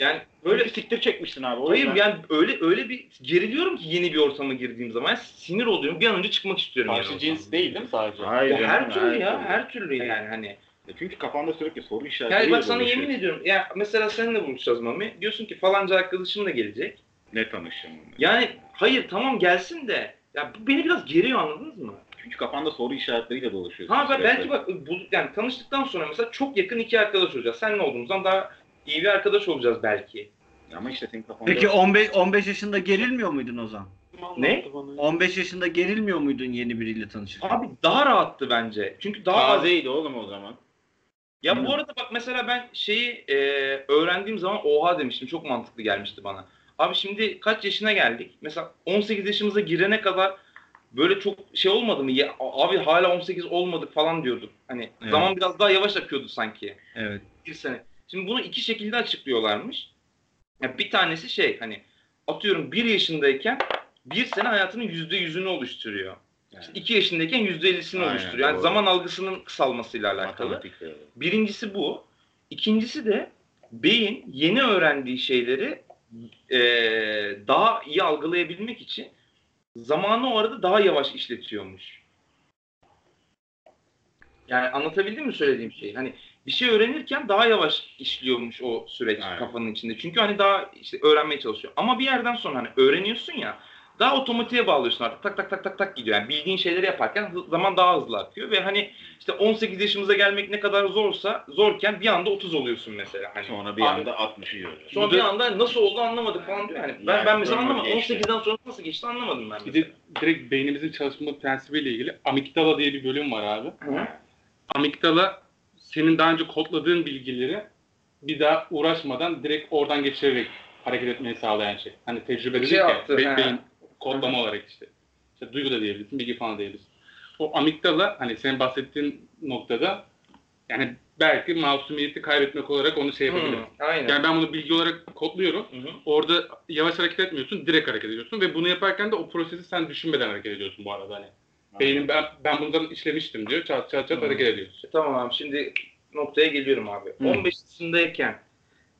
Yani böyle böyle siktir çekmişsin abi. O Hayır yüzden. yani öyle öyle bir geriliyorum ki yeni bir ortama girdiğim zaman Yani sinir oluyorum. Bir an önce çıkmak istiyorum. Karşı yani cins ortamdan. değil değil mi sadece? Hayır Ya her türlü ya, her türlü yani hani E Çünkü kafanda sürekli soru işaretleri Yani bak sana yemin ediyorum. Ya mesela seninle buluşacağız Mami. Diyorsun ki falanca arkadaşın da gelecek. Ne tanışacağım onunla? Yani hayır tamam gelsin de. Ya bu beni biraz geriyor anladınız mı? Çünkü kafanda soru işaretleriyle dolaşıyorsun. Ha ben belki bak bu, yani tanıştıktan sonra mesela çok yakın iki arkadaş olacağız. Seninle olduğumuzdan daha iyi bir arkadaş olacağız belki. Ama işte senin kafanda... Peki 15 15 yaşında gerilmiyor muydun o zaman? Ne? 15 yaşında gerilmiyor muydun yeni biriyle tanışırken? Abi daha rahattı bence. Çünkü daha az Tazeydi oğlum o zaman. Ya bu arada bak mesela ben şeyi e, öğrendiğim zaman oha demiştim. Çok mantıklı gelmişti bana. Abi şimdi kaç yaşına geldik? Mesela 18 yaşımıza girene kadar böyle çok şey olmadı mı? Ya, abi hala 18 olmadık falan diyorduk. Hani Evet. zaman biraz daha yavaş akıyordu sanki. Evet. Bir sene. Şimdi bunu iki şekilde açıklıyorlarmış. Ya bir tanesi şey hani atıyorum bir yaşındayken bir sene hayatının yüzde yüzünü oluşturuyor. Yani. İşte iki yaşındayken yüzde ellisini oluşturuyor. Yani doğru. zaman algısının kısalmasıyla alakalı. Birincisi bu. İkincisi de beyin yeni öğrendiği şeyleri eee, daha iyi algılayabilmek için zamanı o arada daha yavaş işletiyormuş. Yani anlatabildim mi söylediğim şeyi? Hani bir şey öğrenirken daha yavaş işliyormuş o süreç Aynen. kafanın içinde. Çünkü hani daha işte öğrenmeye çalışıyor. Ama bir yerden sonra hani öğreniyorsun ya daha otomatiğe bağlıyorsun artık. Tak tak tak tak tak gidiyor. Yani bildiğin şeyleri yaparken zaman daha hızlı akıyor ve hani işte 18 yaşımıza gelmek ne kadar zorsa zorken bir anda 30 oluyorsun mesela. Hani Sonra bir anda 60'ı görüyorsun. Sonra bir anda nasıl oldu anlamadık falan diyor. Yani ben, Yani ben mesela anlamadım. geçti. 18'den sonra nasıl geçti anlamadım ben Bir de direkt beynimizin çalışma prensibiyle ilgili amigdala diye bir bölüm var abi. Hı. Amigdala senin daha önce kodladığın bilgileri bir daha uğraşmadan direkt oradan geçirerek hareket etmeyi sağlayan şey. Hani tecrübe dedik Şey ya, yaptı, be- he. beyin kodlama olarak işte. İşte duygu da diyebilirsin, bilgi falan diyebilirsin. O amigdala hani senin bahsettiğin noktada yani belki masumiyeti kaybetmek olarak onu şey yapabilir. Hı, aynen. Yani ben bunu bilgi olarak kodluyorum. Hı hı. Orada yavaş hareket etmiyorsun, direkt hareket ediyorsun ve bunu yaparken de o prosesi sen düşünmeden hareket ediyorsun bu arada hani. Beynin ben, ben bundan işlemiştim diyor. Çat çat çat hareket ediyorsun. Tamam abi şimdi noktaya geliyorum abi. Hı. 15 yaşındayken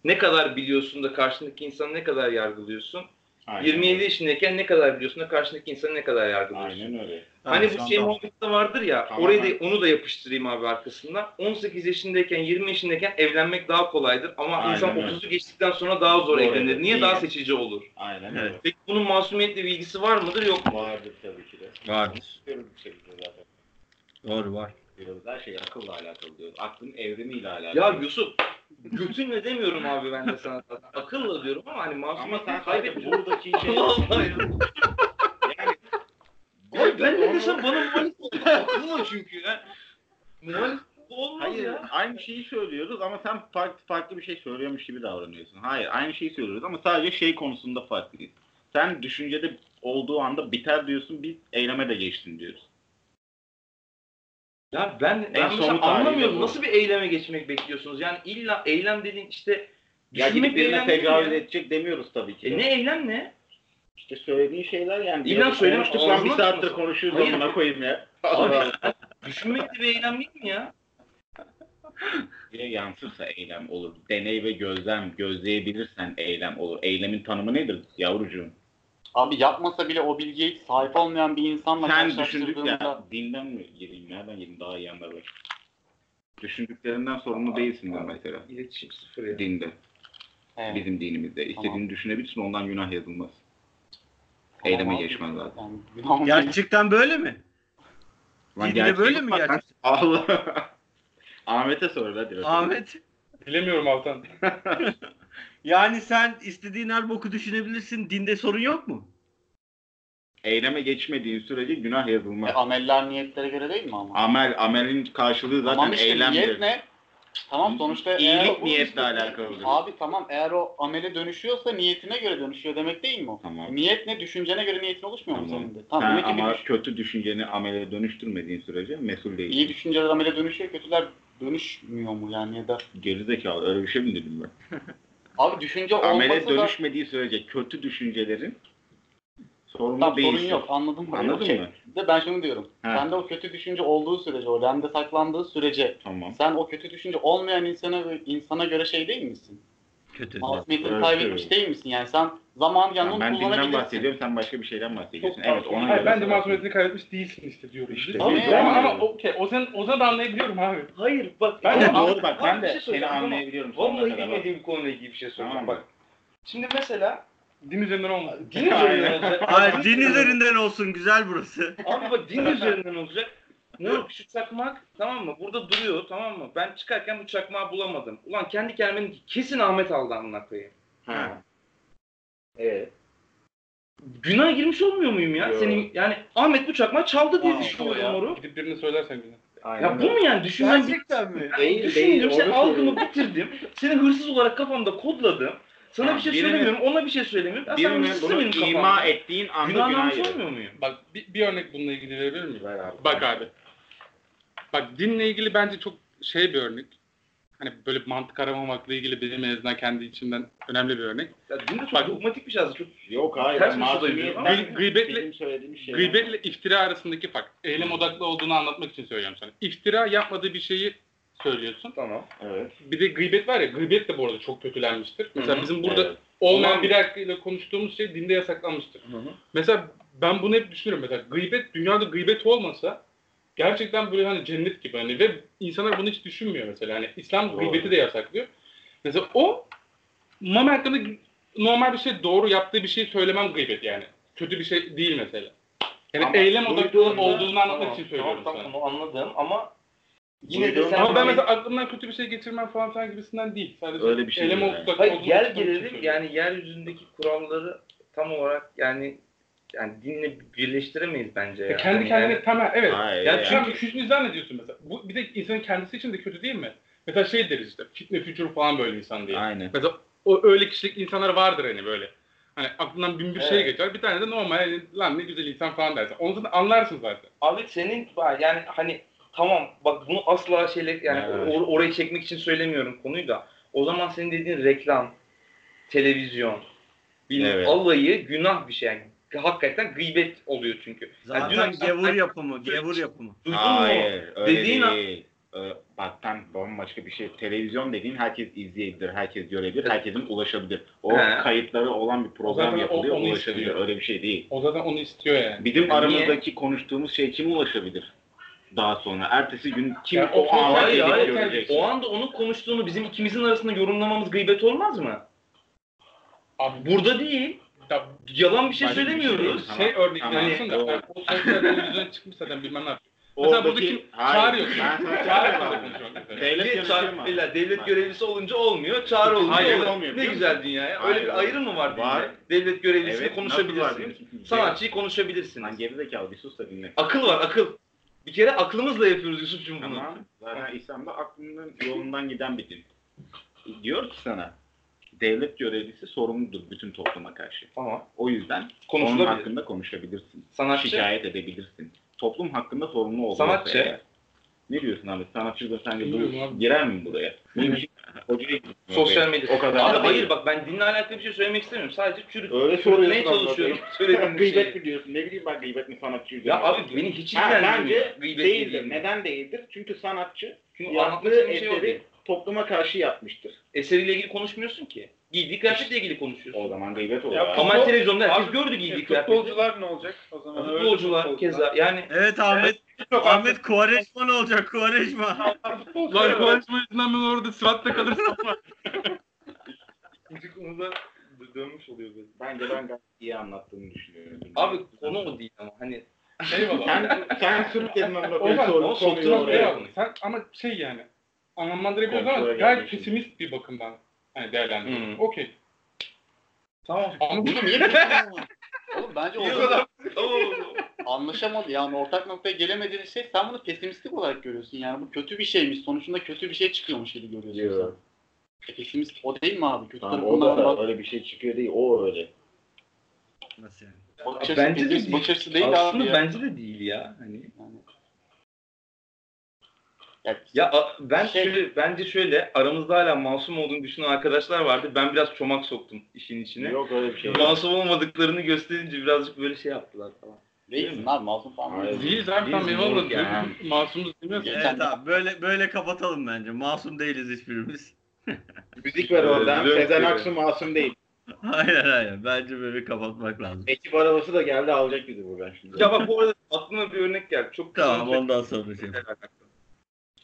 ne kadar biliyorsun da karşındaki insanı ne kadar yargılıyorsun? Aynen 27 öyle. yaşındayken ne kadar biliyorsun da karşındaki insanı ne kadar yargılıyorsun? Aynen öyle. Hani bu şey muhabbette vardır ya, Tamam, orayı da, onu da yapıştırayım abi arkasından. 18 yaşındayken, 20 yaşındayken evlenmek daha kolaydır ama Aynen insan öyle. 30'u geçtikten sonra daha zor Doğru, evlenir. Niye? Niye? Daha seçici olur. Aynen Evet. öyle. Peki bunun masumiyetle bir ilgisi var mıdır yok mu? Vardır tabii ki de. Vardır. Diyoruz bir şekilde zaten. Doğru var. Diyoruz her şey akılla alakalı diyoruz. Aklın evrimiyle alakalı. Ya Yusuf, götünle demiyorum abi ben de sana. zaten. Akılla diyorum ama hani ama sen buradaki şey... Vallahi. yani Abi ben de onu- desem bana muhalif oldu. Akılla çünkü ya. Muhalif olmaz Hayır, ya. aynı şeyi söylüyoruz ama sen farklı farklı bir şey söylüyormuş gibi davranıyorsun. Hayır, aynı şeyi söylüyoruz ama sadece şey konusunda farklıyız. Sen düşüncede olduğu anda biter diyorsun, biz eyleme de geçtin diyoruz. Ya ben, ben mesela anlamıyorum. bu. Nasıl bir eyleme geçmek bekliyorsunuz? Yani illa eylem dediğin işte Ya gidip bir birine tecavüz edecek demiyoruz tabii ki. E ne eylem ne? İşte söylediğin şeyler yani. İlla Biraz söylemiş, konuştuk lan bir saattir konuşuyoruz Hayır. amına koyayım ya. Abi, düşünmek de bir eylem değil mi ya? Bir yansırsa eylem olur. Deney ve gözlem, gözleyebilirsen eylem olur. Eylemin tanımı nedir yavrucuğum? Abi yapmasa bile o bilgiye hiç sahip olmayan bir insanla Sen düşündük ya, dinden mi gireyim, nereden gireyim daha iyi anlar var. Düşündüklerinden sorumlu değilsindir mesela. İletişim sıfır ya. Dinde, Evet. bizim dinimizde. İstediğini Tamam. düşünebilirsin, ondan günah yazılmaz. Tamam Eyleme abi. geçmez lazım. Yani Gerçekten böyle mi? Lan Dinde böyle mi gerçekten? Allah. Ahmet'e sor hadi. Ahmet. Bilemiyorum Altan. Yani sen istediğin her boku düşünebilirsin. Dinde sorun yok mu? Eyleme geçmediğin sürece günah E, yazılmaz. ameller niyetlere göre değil mi ama? Amel, amelin karşılığı zaten tamam işte eylemdir. niyet ne? Tamam sonuçta İyilik eğer o- niyetle alakalıdır. Abi tamam eğer o amele dönüşüyorsa niyetine göre dönüşüyor demek değil mi o? Tamam. Niyet ne? Düşüncene göre niyetin oluşmuyor mu Tamam. senin de? Tamam Sen ama düş- kötü düşünceni amele dönüştürmediğin sürece mesul değil. iyi düşünceler amele dönüşüyor, kötüler dönüşmüyor mu yani ya da? Gerizekalı öyle bir şey mi dedim ben? Abi düşünce Amele olmasa da dönüşmediği sürece kötü düşüncelerin sorumlu Tamam, sorun değilsin. yok anladım. mı? Anladın Okey. mı? De ben şunu diyorum. Ha. Sende o kötü düşünce olduğu sürece, o rende saklandığı sürece Tamam. sen o kötü düşünce olmayan insana insana göre şey değil misin? Kötü. Masumiyetini Evet, kaybetmiş evet. değil misin? Yani sen Zaman yani Yani ben dinden kullanabilirsin. bahsediyorum, sen başka bir şeyden bahsediyorsun. Çok Evet, ona Hayır, ben de masumiyetini kaybetmiş değilsin işte diyorum. İşte ama, biz- ama, ama okey, Ozan, Ozan da anlayabiliyorum abi. Hayır bak. Ben de- Ama- Doğru bak, ben de şey seni ama anlayabiliyorum. Vallahi bilmediğim bir konuyla ilgili bir şey. Tamam. Bak. Şimdi mesela Din üzerinden olmaz. din üzerinden olacak. Hayır din üzerinden olsun güzel burası. Abi bak din üzerinden olacak. Moruk şu çakmak tamam mı? Burada duruyor tamam mı? Ben çıkarken bu çakmağı bulamadım. Ulan kendi kendime kesin Ahmet aldı amına koyayım. Ha. Evet. Günah girmiş olmuyor muyum ya? Yo. Senin yani Ahmet bu çakmağı çaldı diye Aa, düşünüyorum ya. moruk. Gidip birine söylersen güzel. Aynen Ya bu mu yani? Düşünmem Gerçekten mi? Değil, Düşündüm, değil, sen algımı bitirdim. Seni hırsız olarak kafamda kodladım. Sana Tamam, bir şey birine- söylemiyorum, ona bir şey söylemiyorum. Ya sen bunu benim kafamda. ima ettiğin anda Günah günah olmuyor muyum? Bak bir, bir örnek bununla ilgili verebilir miyim? Ver abi. Bak abi. Bak dinle ilgili bence çok şey bir örnek. Hani böyle mantık aramamakla ilgili benim en azından kendi içimden önemli bir örnek. Ya din de çok Bak- dogmatik bir şey aslında. Çok Yok hayır. Ters bir şey Gıybetle- şey. Gıybetle iftira arasındaki fark. Eylem odaklı olduğunu anlatmak için söylüyorum sana. İftira yapmadığı bir şeyi söylüyorsun. tamam. Evet. Bir de gıybet var ya, gıybet de bu arada çok kötülenmiştir. Mesela Hı hı, bizim burada evet. olmayan bir hakkıyla konuştuğumuz şey dinde yasaklanmıştır. Mesela ben bunu hep düşünüyorum. Mesela gıybet, dünyada gıybet olmasa gerçekten böyle hani cennet gibi hani ve insanlar bunu hiç düşünmüyor mesela. Hani İslam Doğru. gıybeti de yasaklıyor. Mesela o Mami hakkında normal bir şey doğru yaptığı bir şey söylemem gıybet yani. Kötü bir şey değil mesela. Yani Ama eylem odaklı olduğunu anlatmak Tamam, için söylüyorum tamam, sana. Tamam, onu anladım ama yine de sen... Ama ben hani- mesela aklımdan kötü bir şey geçirmem falan filan gibisinden değil. Sadece Öyle bir şey eylem değil yani. odaklı Hayır gel gelelim yani yeryüzündeki kuralları tam olarak yani yani dinle birleştiremeyiz bence ya. Ya kendi Hani kendine yani- tamam evet. Hayır. Ya yani. Çünkü hüsnü zannediyorsun mesela. Bu bir de insanın kendisi için de kötü değil mi? Mesela şey deriz işte fitne fücur falan böyle insan diye. Aynen. Mesela o öyle kişilik insanlar vardır hani böyle. Hani aklından bin bir şey Evet. geçer. Bir tane de normal hani, lan ne güzel insan falan dersin. Onu zaten anlarsın zaten. Abi senin yani hani tamam bak bunu asla şeyle yani Evet. or- orayı çekmek için söylemiyorum konuyu da. O zaman senin dediğin reklam, televizyon, bilmem Evet. alayı günah bir şey yani. Hakikaten gıybet oluyor çünkü. Yani dün Zaten akşam- gevur yapımı, gevur yapımı. Duydun mu? Hayır. Öyle Dediğin an- değil. Ee, Bak sen bambaşka bir şey. Televizyon dediğin herkes izleyebilir, herkes görebilir, herkesin ulaşabilir. O He. kayıtları olan bir program zaten o- yapılıyor, onu ulaşabilir. istiyor. Öyle bir şey değil. O zaten onu istiyor yani. Bizim Niye? aramızdaki konuştuğumuz şey kim ulaşabilir? Daha sonra. Ertesi gün kim Ya o, o- Hayır gelip görecek? O anda onun konuştuğunu bizim ikimizin arasında yorumlamamız gıybet olmaz mı? Abi Burada değil. Ya, Yalan bir şey Başka bir şey söylemiyoruz. şey Tamam, örnek tamam. veriyorsun da yani o sosyal televizyona çıkmış zaten bilmem ne yapıyor. Mesela buradaki Hayır, çağırıyor. Mesela. Devlet mu? Beyler, devlet görevlisi olunca olmuyor, çağrı olunca Hayır, oluyor. olmuyor, Ne güzel dünya ya. Öyle bir ayrım mı var? Var. Devlet görevlisiyle Evet, konuşabilirsin. Sanatçıyı konuşabilirsin. Lan gerizekalı bir sus da dinle. Akıl var, akıl. Bir kere aklımızla yapıyoruz Yusuf'cum bunu. Tamam. Zaten İslam'da aklının yolundan giden bir din. Diyor ki sana devlet görevlisi sorumludur bütün topluma karşı. Tamam. O yüzden onun hakkında konuşabilirsin. Sanatçı. Şikayet edebilirsin. Toplum hakkında sorumlu olursa Sanatçı. eğer. Ne diyorsun abi? Sanatçı da sence bu girer mi buraya? Hocaya gidiyor. Sosyal medya. O kadar. Abi hayır bak ben dinle alakalı bir şey söylemek istemiyorum. Sadece çürük. Öyle çürütmeye çalışıyorum. Söylediğim bir Gıybet diyorsun? Ne bileyim ben gıybet mi sanatçı Ya abi beni hiç ilgilendirmiyor. bence değildir. Neden değildir? Çünkü sanatçı Çünkü yaptığı şey eseri. Topluma karşı yapmıştır. Eseriyle ilgili konuşmuyorsun ki. Giydiği kıyafetle ilgili konuşuyorsun. O zaman gıybet oluyor. Ya. Ama Futbol- televizyonda herkes Abi, gördü giydiği kıyafeti. futbolcular ne olacak o zaman? Öyle Futbolcular keza yani Evet Ahmet Çok Ahmet Kuvareşma ne olacak Kuvareşma? futbolcular Lan var. konuşma yüzünden ben orada sıratta kalırsam bu konuda dönmüş oluyor böyle. Bence ben gayet iyi anlattığımı düşünüyorum. Abi konu o değil ama hani Eyvallah. sen, sen sürükledin onu. Ozan, Soru- o konuyu soktuğun oraya. oraya. Eyvallah. Sen ama şey yani anlamlandırabiliyoruz ama Kontrole gayet pesimist bir bakımdan hani değerlendiriyorsun. Hmm. Okey. tamam. Ama Bunu niye? Oğlum bence İyi o kadar. Anlaşamadı yani ortak noktaya gelemediğiniz şey sen bunu pesimistik olarak görüyorsun yani bu kötü bir şeymiş sonucunda kötü bir şey çıkıyormuş gibi görüyorsun Diyor. sen. E, pesimist o değil mi abi? Kötü Tamam, o da bak. öyle bir şey çıkıyor değil. O öyle. Nasıl yani? Bakış açısı, Bence de pesimist değil. bakış açısı değil Aslında abi ya. bence de değil ya. Hani. Ya, ben Şey- şöyle bence şöyle aramızda hala masum olduğunu düşünen arkadaşlar vardı. Ben biraz çomak soktum işin içine. Yok öyle bir şey. yok. Masum olmadıklarını gösterince birazcık böyle şey yaptılar falan. değilsin abi masum falan. Hayır. değilsin. değiliz abi tam Değiliz, eyvallah moruk ya. diyorum. Masumuz değil mi? Evet de- abi böyle böyle kapatalım bence. Masum değiliz hiçbirimiz. Müzik ver oradan. Evet, Sezen. Aksu masum değil. Aynen aynen. Bence böyle kapatmak lazım. Ekip arabası da geldi alacak bizi buradan şimdi. Ya bak bu arada aklıma bir örnek geldi. Çok Tamam ondan sonra şey.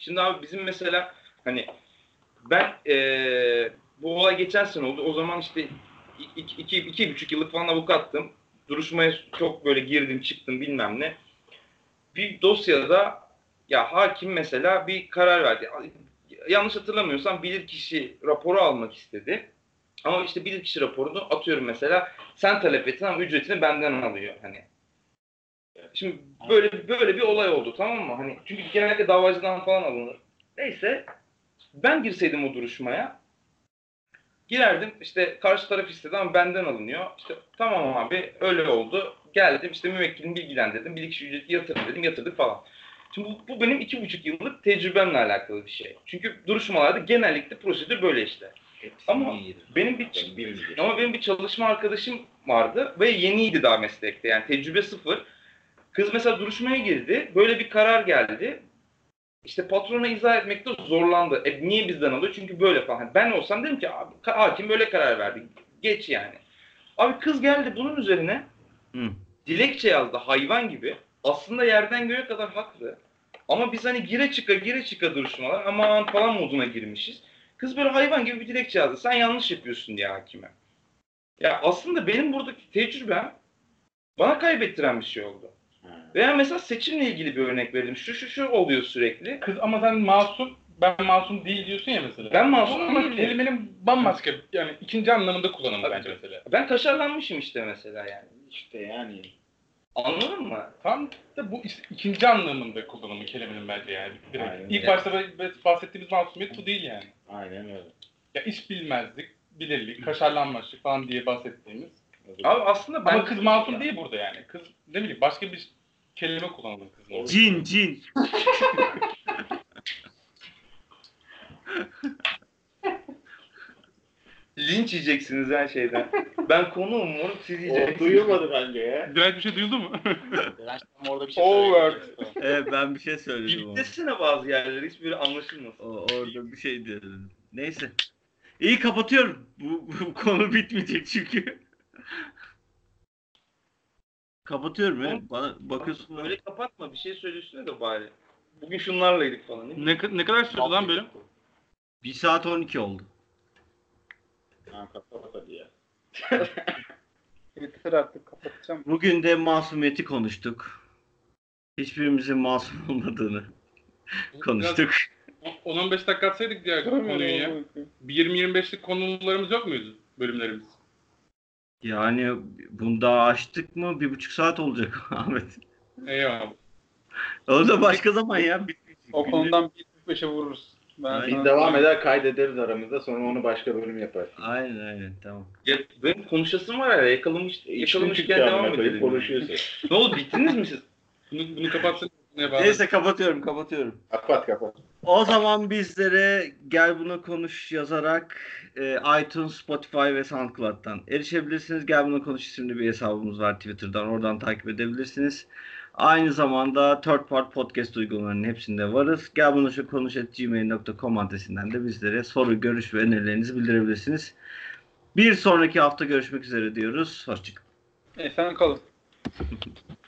Şimdi abi bizim mesela hani ben eee, bu olay geçen sene oldu. O zaman işte iki, iki, iki buçuk yıllık falan avukattım. Duruşmaya çok böyle girdim çıktım bilmem ne. Bir dosyada ya hakim mesela bir karar verdi. Yanlış hatırlamıyorsam bilirkişi raporu almak istedi. Ama işte bilirkişi raporunu atıyorum mesela sen talep ettin ama ücretini benden alıyor hani. Şimdi böyle böyle bir olay oldu tamam mı? Hani çünkü genellikle davacıdan falan alınır. Neyse ben girseydim o duruşmaya girerdim işte karşı taraf istedi ama benden alınıyor. İşte tamam abi öyle oldu. Geldim işte müvekkilini bilgilendirdim. Bir kişi ücreti yatırın dedim yatırdık falan. Şimdi bu, bu benim iki buçuk yıllık tecrübemle alakalı bir şey. Çünkü duruşmalarda genellikle prosedür böyle işte. Ama benim bir Ben bilmiyorum. ama benim bir çalışma arkadaşım vardı ve yeniydi daha meslekte yani tecrübe sıfır. Kız mesela duruşmaya girdi. Böyle bir karar geldi. İşte patrona izah etmekte zorlandı. E niye bizden alıyor? Çünkü böyle falan. Hani Ben olsam dedim ki abi hakim böyle karar verdi. Geç yani. Abi kız geldi bunun üzerine Hı. dilekçe yazdı hayvan gibi. Aslında yerden göğe kadar haklı. Ama biz hani gire çıka gire çıka duruşmalar aman falan moduna girmişiz. Kız böyle hayvan gibi bir dilekçe yazdı. Sen yanlış yapıyorsun diye hakime. Ya aslında benim buradaki tecrübem bana kaybettiren bir şey oldu. Veya mesela seçimle ilgili bir örnek verdim. Şu şu şu oluyor sürekli. Kız ama sen masum, ben masum değil diyorsun ya mesela. Ben masum ama kelimenin bambaşka yani ikinci anlamında kullanımı bence mesela. Ben kaşarlanmışım işte mesela yani. İşte yani. Anladın mı? Tam da bu is- ikinci anlamında kullanımı kelimenin bence yani. Direkt. Aynen İlk öyle. başta bah- bahsettiğimiz masumiyet bu değil yani. Aynen öyle. Ya iş bilmezlik, bilirlik, kaşarlanmışlık falan diye bahsettiğimiz. Abi aslında ben Ama kız masum değil burada yani. Kız ne bileyim başka bir kelime kullanılır kızın orada. Cin cin. Linç yiyeceksiniz her şeyden. ben konuğum moruk siz O yiyeceksiniz. duyulmadı bence ya. Direnç bir şey duyuldu mu? Tam orada bir şey Over. Evet ben bir şey söyledim ama. Bazı yerleri hiç böyle anlaşılmasın. O, orada bir şey dedim. Neyse. İyi kapatıyorum. Bu, bu konu bitmeyecek çünkü. Kapatıyorum ya. Bana bakıyorsun. Öyle kapatma bir şey söylüyorsun da bari. Bugün şunlarlaydık falan. değil mi? ne, ne kadar sürdü lan bölüm? 1 saat 12 oldu. Ha kapat hadi ya. Yeter artık kapatacağım. Bugün de masumiyeti konuştuk. Hiçbirimizin masum olmadığını konuştuk. 10-15 dakika atsaydık diğer konuyu ya. Bir 20-25'lik konularımız yok muydu bölümlerimiz? Yani bunu daha açtık mı bir buçuk saat olacak Ahmet. Eyvallah. O da başka zaman ya. bitmeyecek. O konudan bir beşe vururuz. Ben Biz devam eder kaydederiz aramızda sonra onu başka bölüm yaparsın. Aynen aynen tamam. Ya benim konuşasım var ya yakalamış, yakalamışken devam edelim. konuşuyorsun. ne oldu bittiniz mi siz? Bunu, bunu kapatsın. Neyse kapatıyorum kapatıyorum. kapat kapat. O zaman bizlere gel bunu konuş yazarak e, iTunes, Spotify ve SoundCloud'dan erişebilirsiniz. Gel bunu konuş isimli bir hesabımız var Twitter'dan. Oradan takip edebilirsiniz. Aynı zamanda Third Part Podcast uygulamalarının hepsinde varız. Gel bunu şu konuş at gmail.com adresinden de bizlere soru, görüş ve önerilerinizi bildirebilirsiniz. Bir sonraki hafta görüşmek üzere diyoruz. Hoşçakalın. Efendim kalın.